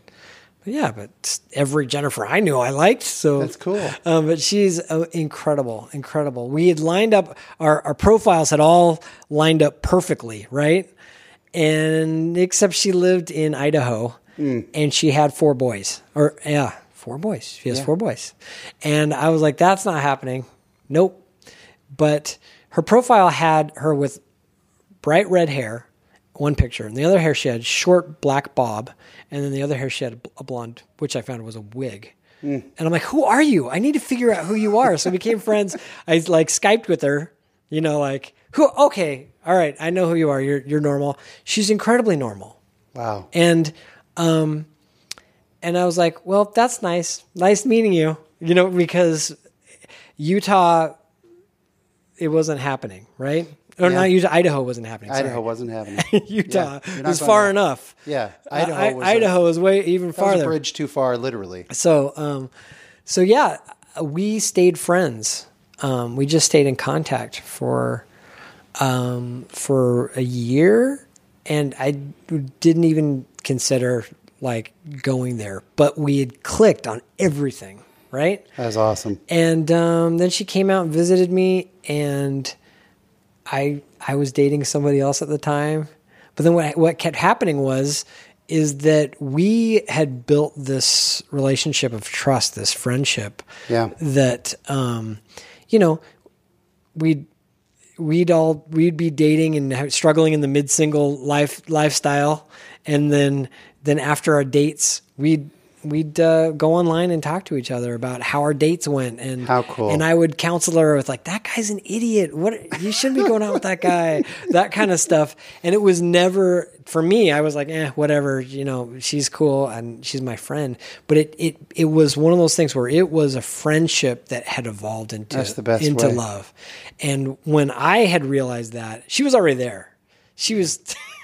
But yeah, but every Jennifer I knew I liked. So That's cool. um, but she's uh, incredible, incredible. We had lined up our our profiles had all lined up perfectly, right? And except she lived in Idaho, Hmm. and she had four boys, or yeah, four boys. She has Yeah. four boys, and I was like, that's not happening. Nope. But her profile had her with bright red hair, one picture, and the other hair she had short black bob, and then the other hair she had a blonde, which I found was a wig. And I'm like, who are you? I need to figure out who you are. So we became friends. I like Skyped with her, you know, like who? Okay, all right, I know who you are. You're you're normal. She's incredibly normal, Wow. and um, and I was like, well, that's nice. Nice meeting you. You know, because Utah, it wasn't happening, right? Or Yeah. not Utah, Idaho wasn't happening. sorry. Idaho wasn't happening. *laughs* Utah Yeah, was far there. enough. Yeah, Idaho, Idaho was Idaho is way even was farther. bridge too far, literally. So, um, so yeah, we stayed friends. Um, we just stayed in contact for um, for a year, and I didn't even consider like going there. But we had clicked on everything, right? That's awesome. And um, then she came out and visited me, and I I was dating somebody else at the time. But then what what kept happening was is that we had built this relationship of trust, this friendship. Yeah. That um, you know, we'd we'd all we'd be dating and struggling in the mid single life lifestyle, and then then after our dates, we'd we'd uh, go online and talk to each other about how our dates went and How cool. And I would counsel her with like that guy's an idiot. What you shouldn't be going out with that guy. *laughs* that kind of stuff. And it was never for me. I was like, eh, whatever. You know, she's cool and she's my friend. But it it it was one of those things where it was a friendship that had evolved into That's the best into way. love. And when I had realized that, she was already there. She was.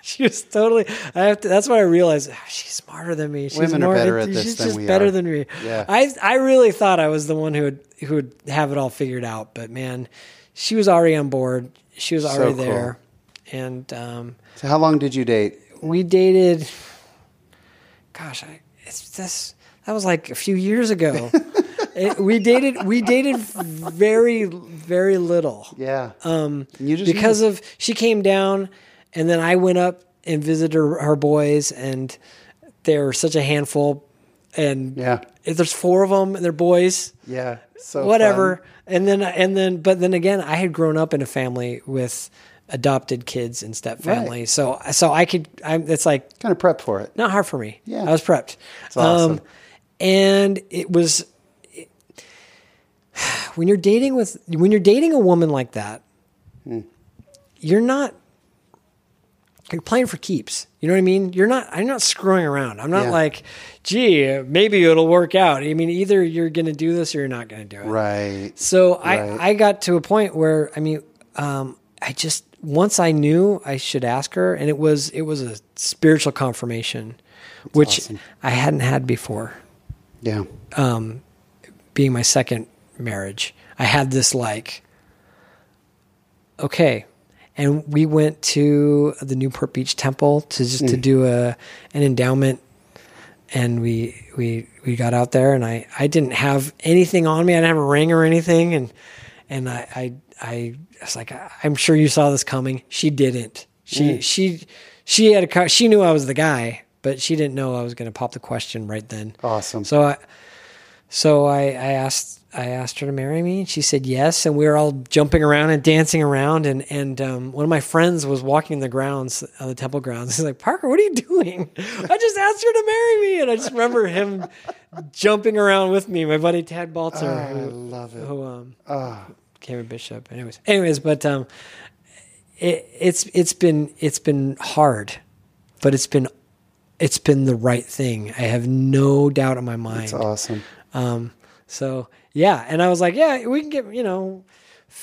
*laughs* She was totally. I have to. That's why I realized oh, she's smarter than me. She's Women are better at this than we are. She's than just we better are. than me. Yeah. I I really thought I was the one who would who would have it all figured out, but man, she was already on board. She was already cool. there, and um, So, how long did you date? we dated. Gosh, I, it's this. That was like a few years ago. *laughs* It- we dated. We dated very very little Yeah. Um, you just because of she came down and then I went up and visited her, her boys and they're such a handful and Yeah. if there's four of them and they're boys yeah. So whatever fun. and then and then but then again I had grown up in a family with adopted kids and step family Right. so so I could I'm it's like Kind of prep for it. not hard for me Yeah. I was prepped Um, awesome. and it was *sighs* when you're dating with when you're dating a woman like that Hmm. you're not you're playing for keeps you know what i mean you're not i'm not screwing around i'm not Yeah. like gee maybe it'll work out i mean either you're gonna do this or you're not gonna do it Right. so Right. I, I got to a point where I mean, um, I just once I knew I should ask her, and it was it was a spiritual confirmation, which awesome. I hadn't had before. Yeah. Um, being my second marriage, I had this like, okay. And we went to the Newport Beach Temple to just to mm. do a an endowment and we we we got out there and I I didn't have anything on me. I didn't have a ring or anything and and I I I was like I'm sure you saw this coming. She didn't. She mm. she she had a she knew I was the guy, but she didn't know I was going to pop the question right then. Awesome. So I so I, I asked I asked her to marry me and she said yes and we were all jumping around and dancing around and and um, one of my friends was walking the grounds on the temple grounds. *laughs* He's like Parker what are you doing? I just asked her to marry me and I just remember him jumping around with me my buddy Tad Balzer I who, love it. who um, Ah, became a bishop. Anyways anyways but um it, it's it's been it's been hard but it's been it's been the right thing. I have no doubt in my mind. it's awesome. um, so yeah, and I was like, yeah, we can get, you know,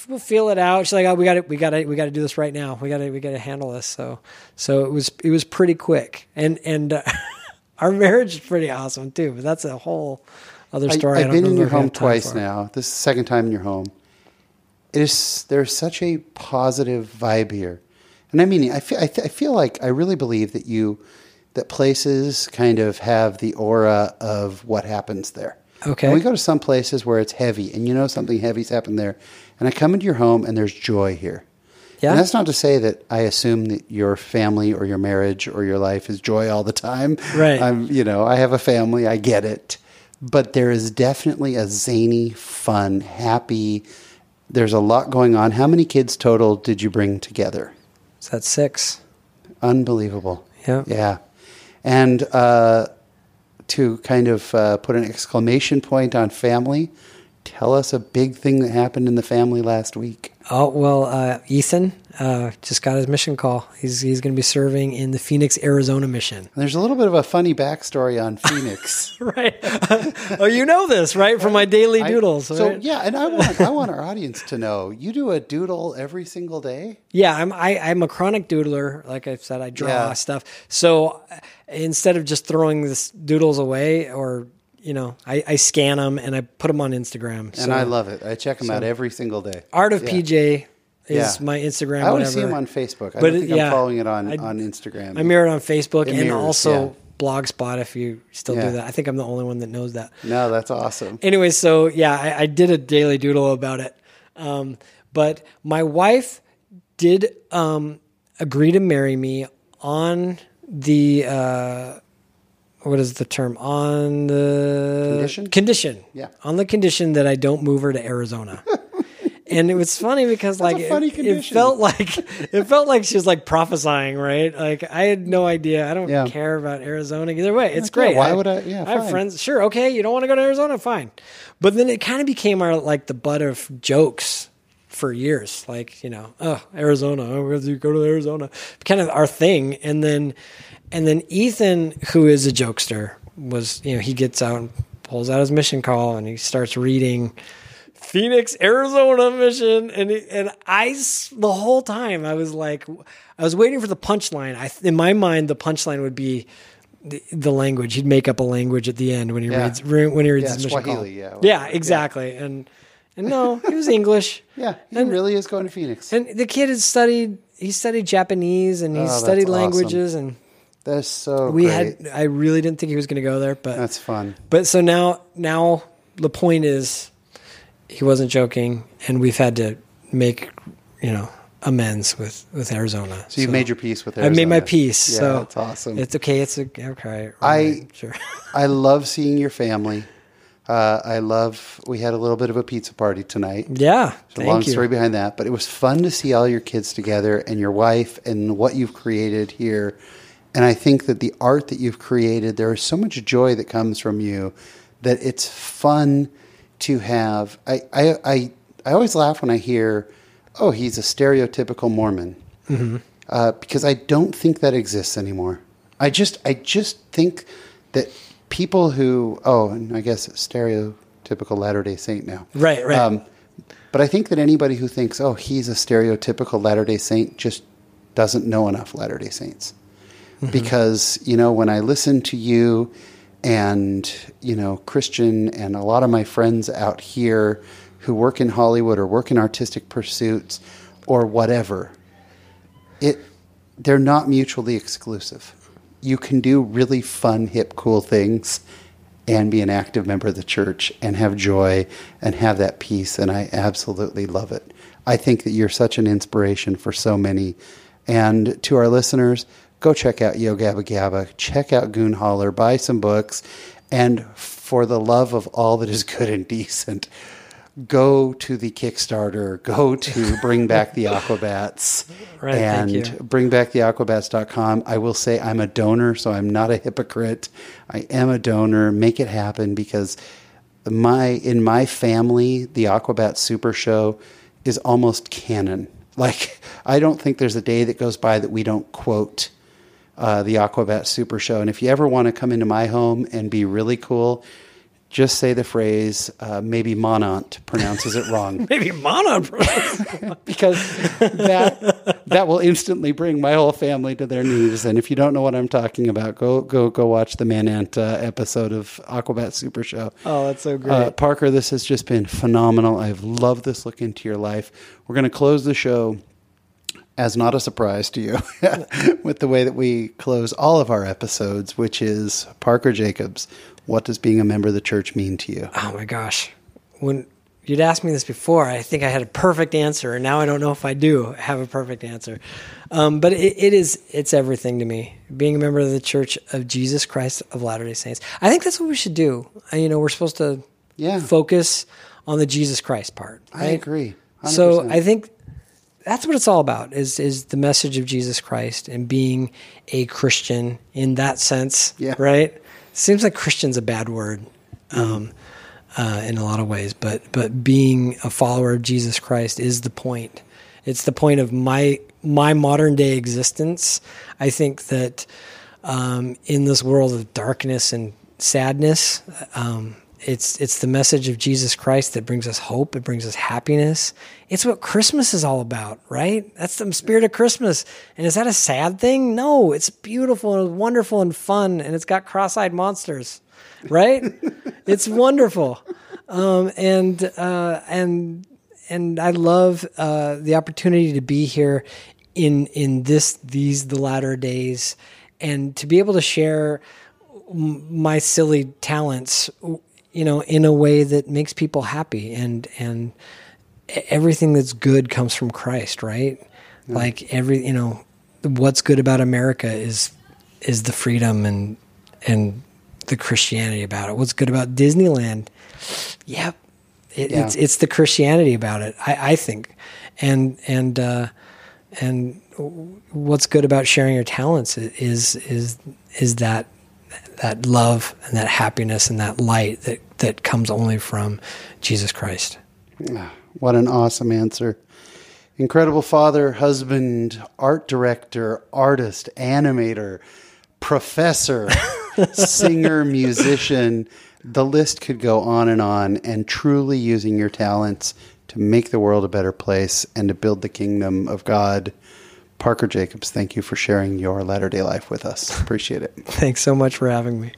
we'll feel it out. She's like, oh, we got to, we got to, we got to do this right now. We got to, we got to handle this. So, so it was, it was pretty quick, and and uh, *laughs* our marriage is pretty awesome too. But that's a whole other story. I I've don't been in your have home twice now. This is the second time in your home. It is there's such a positive vibe here, and I mean, I feel I, th- I feel like I really believe that you that places kind of have the aura of what happens there. Okay. And we go to some places where it's heavy, and you know something heavy's happened there, and I come into your home and there's joy here. Yeah. And that's not to say that I assume that your family or your marriage or your life is joy all the time. Right. I'm, you know, I have a family, I get it. But there is definitely a zany, fun, happy, there's a lot going on. How many kids total did you bring together? Is that six. Unbelievable. Yeah. Yeah. And uh, to kind of uh, put an exclamation point on family, tell us a big thing that happened in the family last week. Oh well, uh, Ethan uh, just got his mission call. He's he's going to be serving in the Phoenix, Arizona mission. There's a little bit of a funny backstory on Phoenix. *laughs* *laughs* Right. oh, you know this, right? From my daily I- doodles. so right? yeah, and I want I want our audience to know you do a doodle every single day. Yeah, I'm I, I'm a chronic doodler. Like I said, I draw Yeah. stuff. So uh, instead of just throwing this doodles away, or you know, I, I scan them and I put them on Instagram. So And I love it. I check them out every single day. Art of Yeah. PJ is Yeah. my Instagram. I only whatever. see him on Facebook. I But don't it- think yeah, I'm following it on, I- on Instagram. I mirror it on Facebook It and mirrors, also yeah. Blogspot if you still do that. I think I'm the only one that knows that. no, that's awesome. Anyway, so yeah, I, I did a daily doodle about it. Um, but my wife did um, agree to marry me on the uh, what is the term on the Condition? condition Yeah. on the condition that I don't move her to Arizona. *laughs* and it was funny because like it, it felt like *laughs* it felt like she was like prophesying, right? Like I had no idea. I don't Yeah. care about Arizona either way. It's Like, yeah, great. why would I- yeah, I have friends. Sure, okay. You don't want to go to Arizona, fine. But then it kind of became our like the butt of jokes for years. Like you know, oh Arizona, oh, we have to go to Arizona, kind of our thing. And then and then Ethan, who is a jokester, was you know he gets out and pulls out his mission call and he starts reading. Phoenix, Arizona mission, and it, and I the whole time I was like, I was waiting for the punchline. I in my mind the punchline would be the, the language. He'd make up a language at the end when he Yeah. reads when he reads Yeah, his mission call. Swahili, yeah. yeah, exactly. And and no, he was English. *laughs* Yeah, he really is going to Phoenix. And the kid had studied. He studied Japanese and he Oh, studied awesome. languages. And That's so we great. had. I really didn't think he was going to go there, but That's fun. but so now, now the point is, he wasn't joking, and we've had to make, you know, amends with with Arizona. So you made your peace with Arizona. I made my peace. Yeah, so that's awesome. It's okay. It's a, okay. I- sure. *laughs* I love seeing your family. Uh, I love. We had a little bit of a pizza party tonight. yeah. There's a long you. story behind that, but it was fun to see all your kids together and your wife and what you've created here. And I think that the art that you've created, there is so much joy that comes from you that it's fun to have. I, I, I, I always laugh when I hear, oh, he's a stereotypical Mormon. Uh, because I don't think that exists anymore. I just, I just think that people who, oh, and I guess stereotypical Latter Day Saint now, Right. Right. um, but I think that anybody who thinks, oh, he's a stereotypical Latter day Saint just doesn't know enough Latter day Saints. Because, you know, when I listen to you and, you know, Christian and a lot of my friends out here who work in Hollywood or work in artistic pursuits, or whatever, it they're not mutually exclusive. You can do really fun, hip, cool things and be an active member of the church and have joy and have that peace. And I absolutely love it. I think that you're such an inspiration for so many. And to our listeners, go check out Yo Gabba Gabba, check out Goon Holler, buy some books, and for the love of all that is good and decent, go to the Kickstarter, go to Bring Back the *laughs* Aquabats, Right, and bringbacktheaquabats.com. I will say I'm a donor, so I'm not a hypocrite. I am a donor. Make it happen because my in my family, the Aquabat Super Show is almost canon. Like I don't think there's a day that goes by that we don't quote uh, the Aquabat Super Show. And if you ever want to come into my home and be really cool, just say the phrase. Uh, maybe Monant pronounces it wrong *laughs* Maybe mono. *laughs* because that that will instantly bring my whole family to their knees. And if you don't know what I'm talking about, go go go watch the Manant uh, episode of Aquabat Super Show. oh, that's so great. Uh, Parker, this has just been phenomenal. I've loved this look into your life. We're going to close the show as not a surprise to you *laughs* with the way that we close all of our episodes, which is Parker Jacobs. What does being a member of the church mean to you? oh my gosh. When you'd asked me this before, I think I had a perfect answer, and now I don't know if I do have a perfect answer. Um, but it, it is it's everything to me. Being a member of the Church of Jesus Christ of Latter Day Saints. I think that's what we should do. Uh, You know, we're supposed to Yeah. focus on the Jesus Christ part. I agree. 100%. So I think that's what it's all about is is the message of Jesus Christ and being a Christian in that sense. Yeah. Right? Seems like Christian's a bad word. Um, uh, in a lot of ways, but but being a follower of Jesus Christ is the point. It's the point of my my modern day existence. I think that um, in this world of darkness and sadness, um, it's it's the message of Jesus Christ that brings us hope. It brings us happiness. It's what Christmas is all about, right? That's the spirit of Christmas. And is that a sad thing? No, it's beautiful and wonderful and fun, and it's got cross-eyed monsters, right? *laughs* it's wonderful, um, and uh, and and I love uh, the opportunity to be here in in this these the latter days, and to be able to share my silly talents, you know, in a way that makes people happy, and and everything that's good comes from Christ, right? Like every you know, what's good about America is is the freedom and and the Christianity about it. What's good about Disneyland? Yep, it, Yeah. it's it's the Christianity about it. I, I think, and and uh, and what's good about sharing your talents is is is that that love and that happiness and that light that that comes only from Jesus Christ. Ah, what an awesome answer. Incredible father, husband, art director, artist, animator, professor, *laughs* singer, musician. The list could go on and on, and truly using your talents to make the world a better place and to build the kingdom of God. Parker Jacobs, thank you for sharing your latter day life with us. Appreciate it. *laughs* Thanks so much for having me.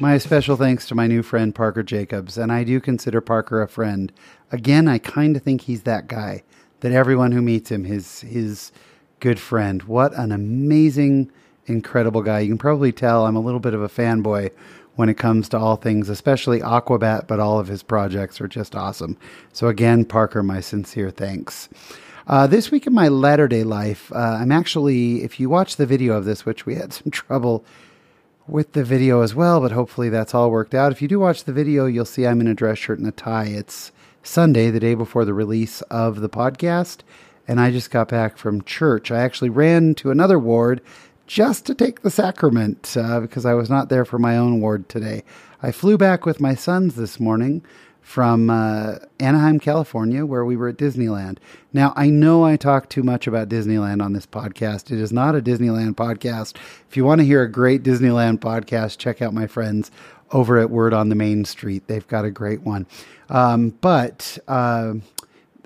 My special thanks to my new friend Parker Jacobs, and I do consider Parker a friend. Again, I kind of think he's that guy that everyone who meets him his his good friend. What an amazing, incredible guy! You can probably tell I'm a little bit of a fanboy when it comes to all things, especially Aquabat, but all of his projects are just awesome. So again, Parker, my sincere thanks. Uh, this week in my latter day life, uh, I'm actually, if you watch the video of this, which we had *laughs* some trouble with the video as well, but hopefully that's all worked out. If you do watch the video, you'll see I'm in a dress shirt and a tie. It's Sunday, the day before the release of the podcast, and I just got back from church. I actually ran to another ward just to take the sacrament uh, because I was not there for my own ward today. I flew back with my sons this morning from uh, Anaheim, California, where we were at Disneyland. Now, I know I talk too much about Disneyland on this podcast. It is not a Disneyland podcast. If you want to hear a great Disneyland podcast, check out my friends over at Word on the Main Street. They've got a great one. Um, but uh,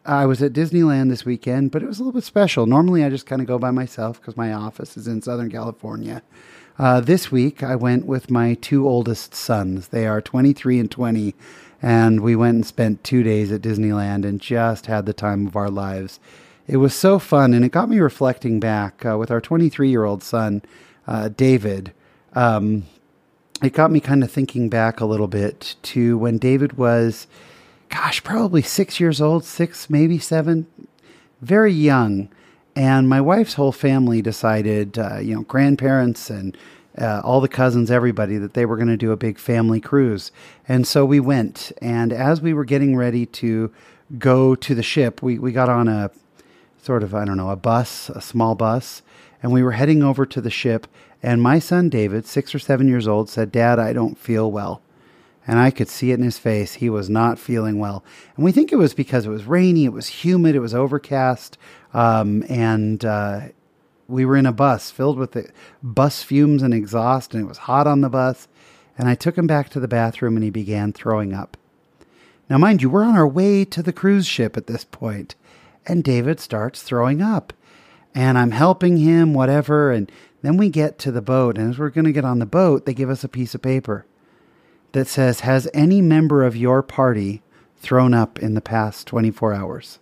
I was at Disneyland this weekend, but it was a little bit special. Normally, I just kind of go by myself because my office is in Southern California. Uh, this week, I went with my two oldest sons. They are 23 and 20, and we went and spent two days at Disneyland and just had the time of our lives. It was so fun, and it got me reflecting back uh, with our 23 year old son, uh, David. Um, it got me kind of thinking back a little bit to when David was, gosh, probably six years old, six, maybe seven, very young. And my wife's whole family decided, uh, you know, grandparents and uh, all the cousins, everybody, that they were going to do a big family cruise. And so we went. And as we were getting ready to go to the ship, we, we got on a sort of, I don't know, a bus, a small bus, and we were heading over to the ship. And my son David, six or seven years old, said, Dad, I don't feel well. And I could see it in his face. He was not feeling well. And we think it was because it was rainy, it was humid, it was overcast. Um, and uh, we were in a bus filled with the bus fumes and exhaust, and it was hot on the bus. And I took him back to the bathroom and he began throwing up. Now, mind you, we're on our way to the cruise ship at this point, and David starts throwing up. And I'm helping him, whatever. And then we get to the boat, and as we're going to get on the boat, they give us a piece of paper that says, Has any member of your party thrown up in the past 24 hours?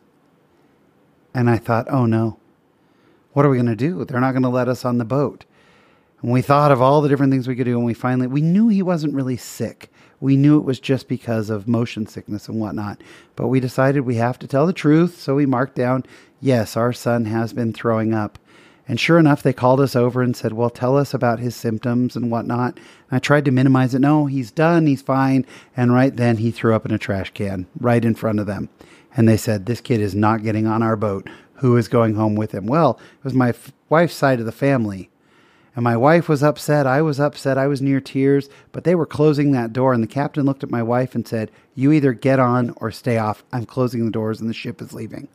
And I thought, Oh no. What are we going to do? They're not going to let us on the boat. And we thought of all the different things we could do, and we finally, we knew he wasn't really sick. We knew it was just because of motion sickness and whatnot. But we decided we have to tell the truth, so we marked down, yes, our son has been throwing up. And sure enough, they called us over and said, Well, tell us about his symptoms and whatnot. And I tried to minimize it. No, he's done. He's fine. And right then, he threw up in a trash can right in front of them. And they said, This kid is not getting on our boat. Who is going home with him? Well, it was my f- wife's side of the family. And my wife was upset. I was upset. I was near tears. But they were closing that door. And the captain looked at my wife and said, You either get on or stay off. I'm closing the doors and the ship is leaving.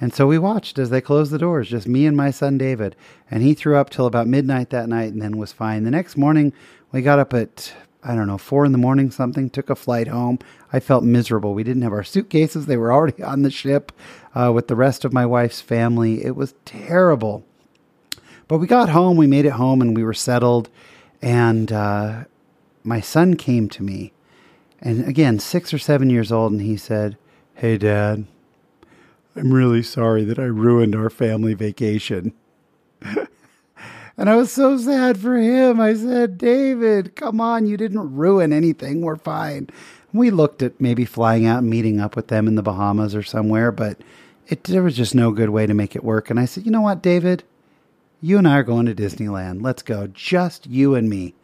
And so we watched as they closed the doors, just me and my son David. And he threw up till about midnight that night and then was fine. The next morning, we got up at, I don't know, four in the morning, something, took a flight home. I felt miserable. We didn't have our suitcases, they were already *laughs* on the ship uh, with the rest of my wife's family. It was terrible. But we got home, we made it home, and we were settled. And uh, my son came to me, and again, six or seven years old, and he said, Hey, Dad. I'm really sorry that I ruined our family vacation. *laughs* and I was so sad for him. I said, David, come on, you didn't ruin anything. We're fine. We looked at maybe flying out and meeting up with them in the Bahamas or somewhere, but it, there was just no good way to make it work. And I said, you know what, David? You and I are going to Disneyland. Let's go. Just you and me.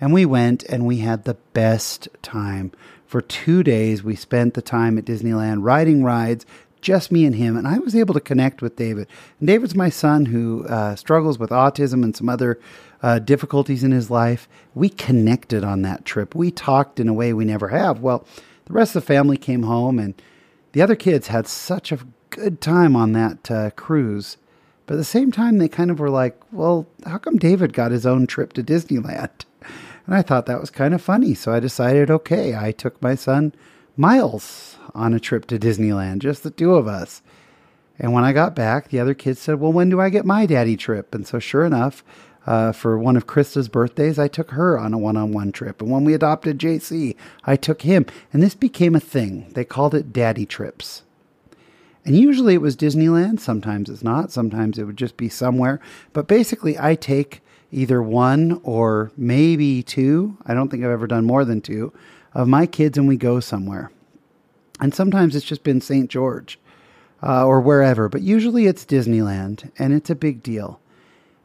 And we went and we had the best time. For two days, we spent the time at Disneyland riding rides, just me and him, and I was able to connect with David. And David's my son who uh, struggles with autism and some other uh, difficulties in his life. We connected on that trip. We talked in a way we never have. Well, the rest of the family came home, and the other kids had such a good time on that uh, cruise. But at the same time, they kind of were like, well, how come David got his own trip to Disneyland? *laughs* And I thought that was kind of funny. So I decided, okay, I took my son Miles on a trip to Disneyland, just the two of us. And when I got back, the other kids said, Well, when do I get my daddy trip? And so, sure enough, uh, for one of Krista's birthdays, I took her on a one on one trip. And when we adopted JC, I took him. And this became a thing. They called it daddy trips. And usually it was Disneyland. Sometimes it's not. Sometimes it would just be somewhere. But basically, I take either one or maybe two. I don't think I've ever done more than two of my kids and we go somewhere. And sometimes it's just been St. George uh, or wherever, but usually it's Disneyland and it's a big deal.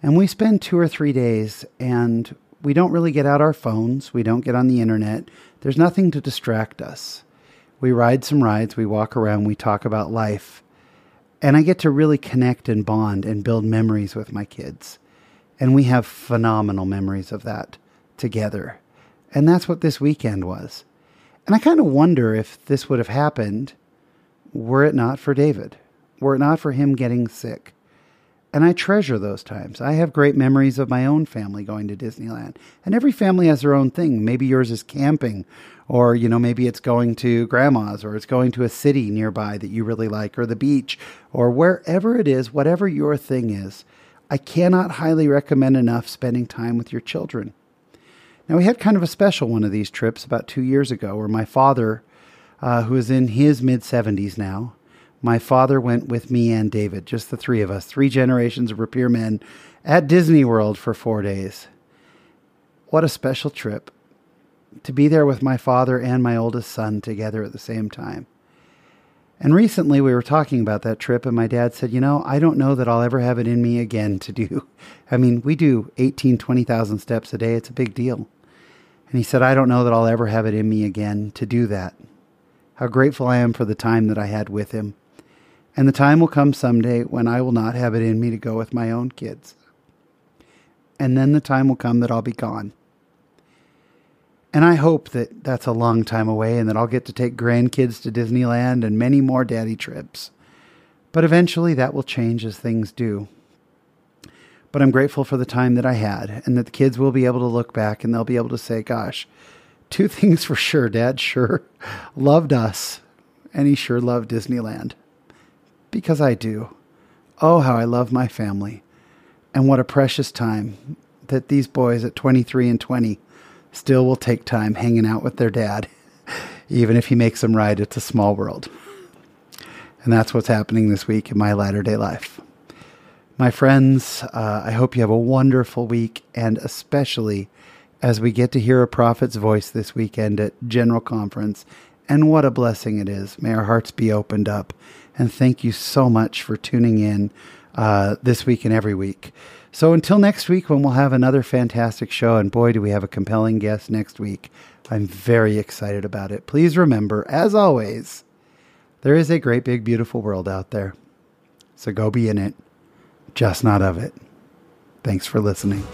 And we spend two or three days and we don't really get out our phones, we don't get on the internet, there's nothing to distract us. We ride some rides, we walk around, we talk about life. And I get to really connect and bond and build memories with my kids. And we have phenomenal memories of that together. And that's what this weekend was. And I kind of wonder if this would have happened were it not for David, were it not for him getting sick. And I treasure those times. I have great memories of my own family going to Disneyland. And every family has their own thing. Maybe yours is camping, or, you know, maybe it's going to grandma's, or it's going to a city nearby that you really like, or the beach, or wherever it is, whatever your thing is. I cannot highly recommend enough spending time with your children. Now, we had kind of a special one of these trips about two years ago where my father, uh, who is in his mid 70s now, my father went with me and David, just the three of us, three generations of Rapier men, at Disney World for four days. What a special trip to be there with my father and my oldest son together at the same time. And recently we were talking about that trip, and my dad said, You know, I don't know that I'll ever have it in me again to do. *laughs* I mean, we do 18, 20,000 steps a day. It's a big deal. And he said, I don't know that I'll ever have it in me again to do that. How grateful I am for the time that I had with him and the time will come someday when I will not have it in me to go with my own kids. And then the time will come that I'll be gone. And I hope that that's a long time away and that I'll get to take grandkids to Disneyland and many more daddy trips. But eventually that will change as things do. But I'm grateful for the time that I had and that the kids will be able to look back and they'll be able to say, gosh, two *laughs* things for sure. Dad sure loved us and he sure loved Disneyland because I do. Oh, how I love my family. And what a precious time that these boys at 23 and 20 still will take time hanging out with their dad, *laughs* even if he makes them ride It's a Small World. And that's what's happening this week in my latter day life. My friends, uh, I hope you have a wonderful week, and especially as we get to hear a prophet's voice this weekend at General Conference. And what a blessing it is. May our hearts be opened up and thank you so much for tuning in uh, this week and every week. So until next week, when we'll have another fantastic show, and boy, do we have a compelling guest next week. I'm very excited about it. Please remember, as always, there is a great, big, beautiful world out there. So go be in it, just not of it. Thanks for listening.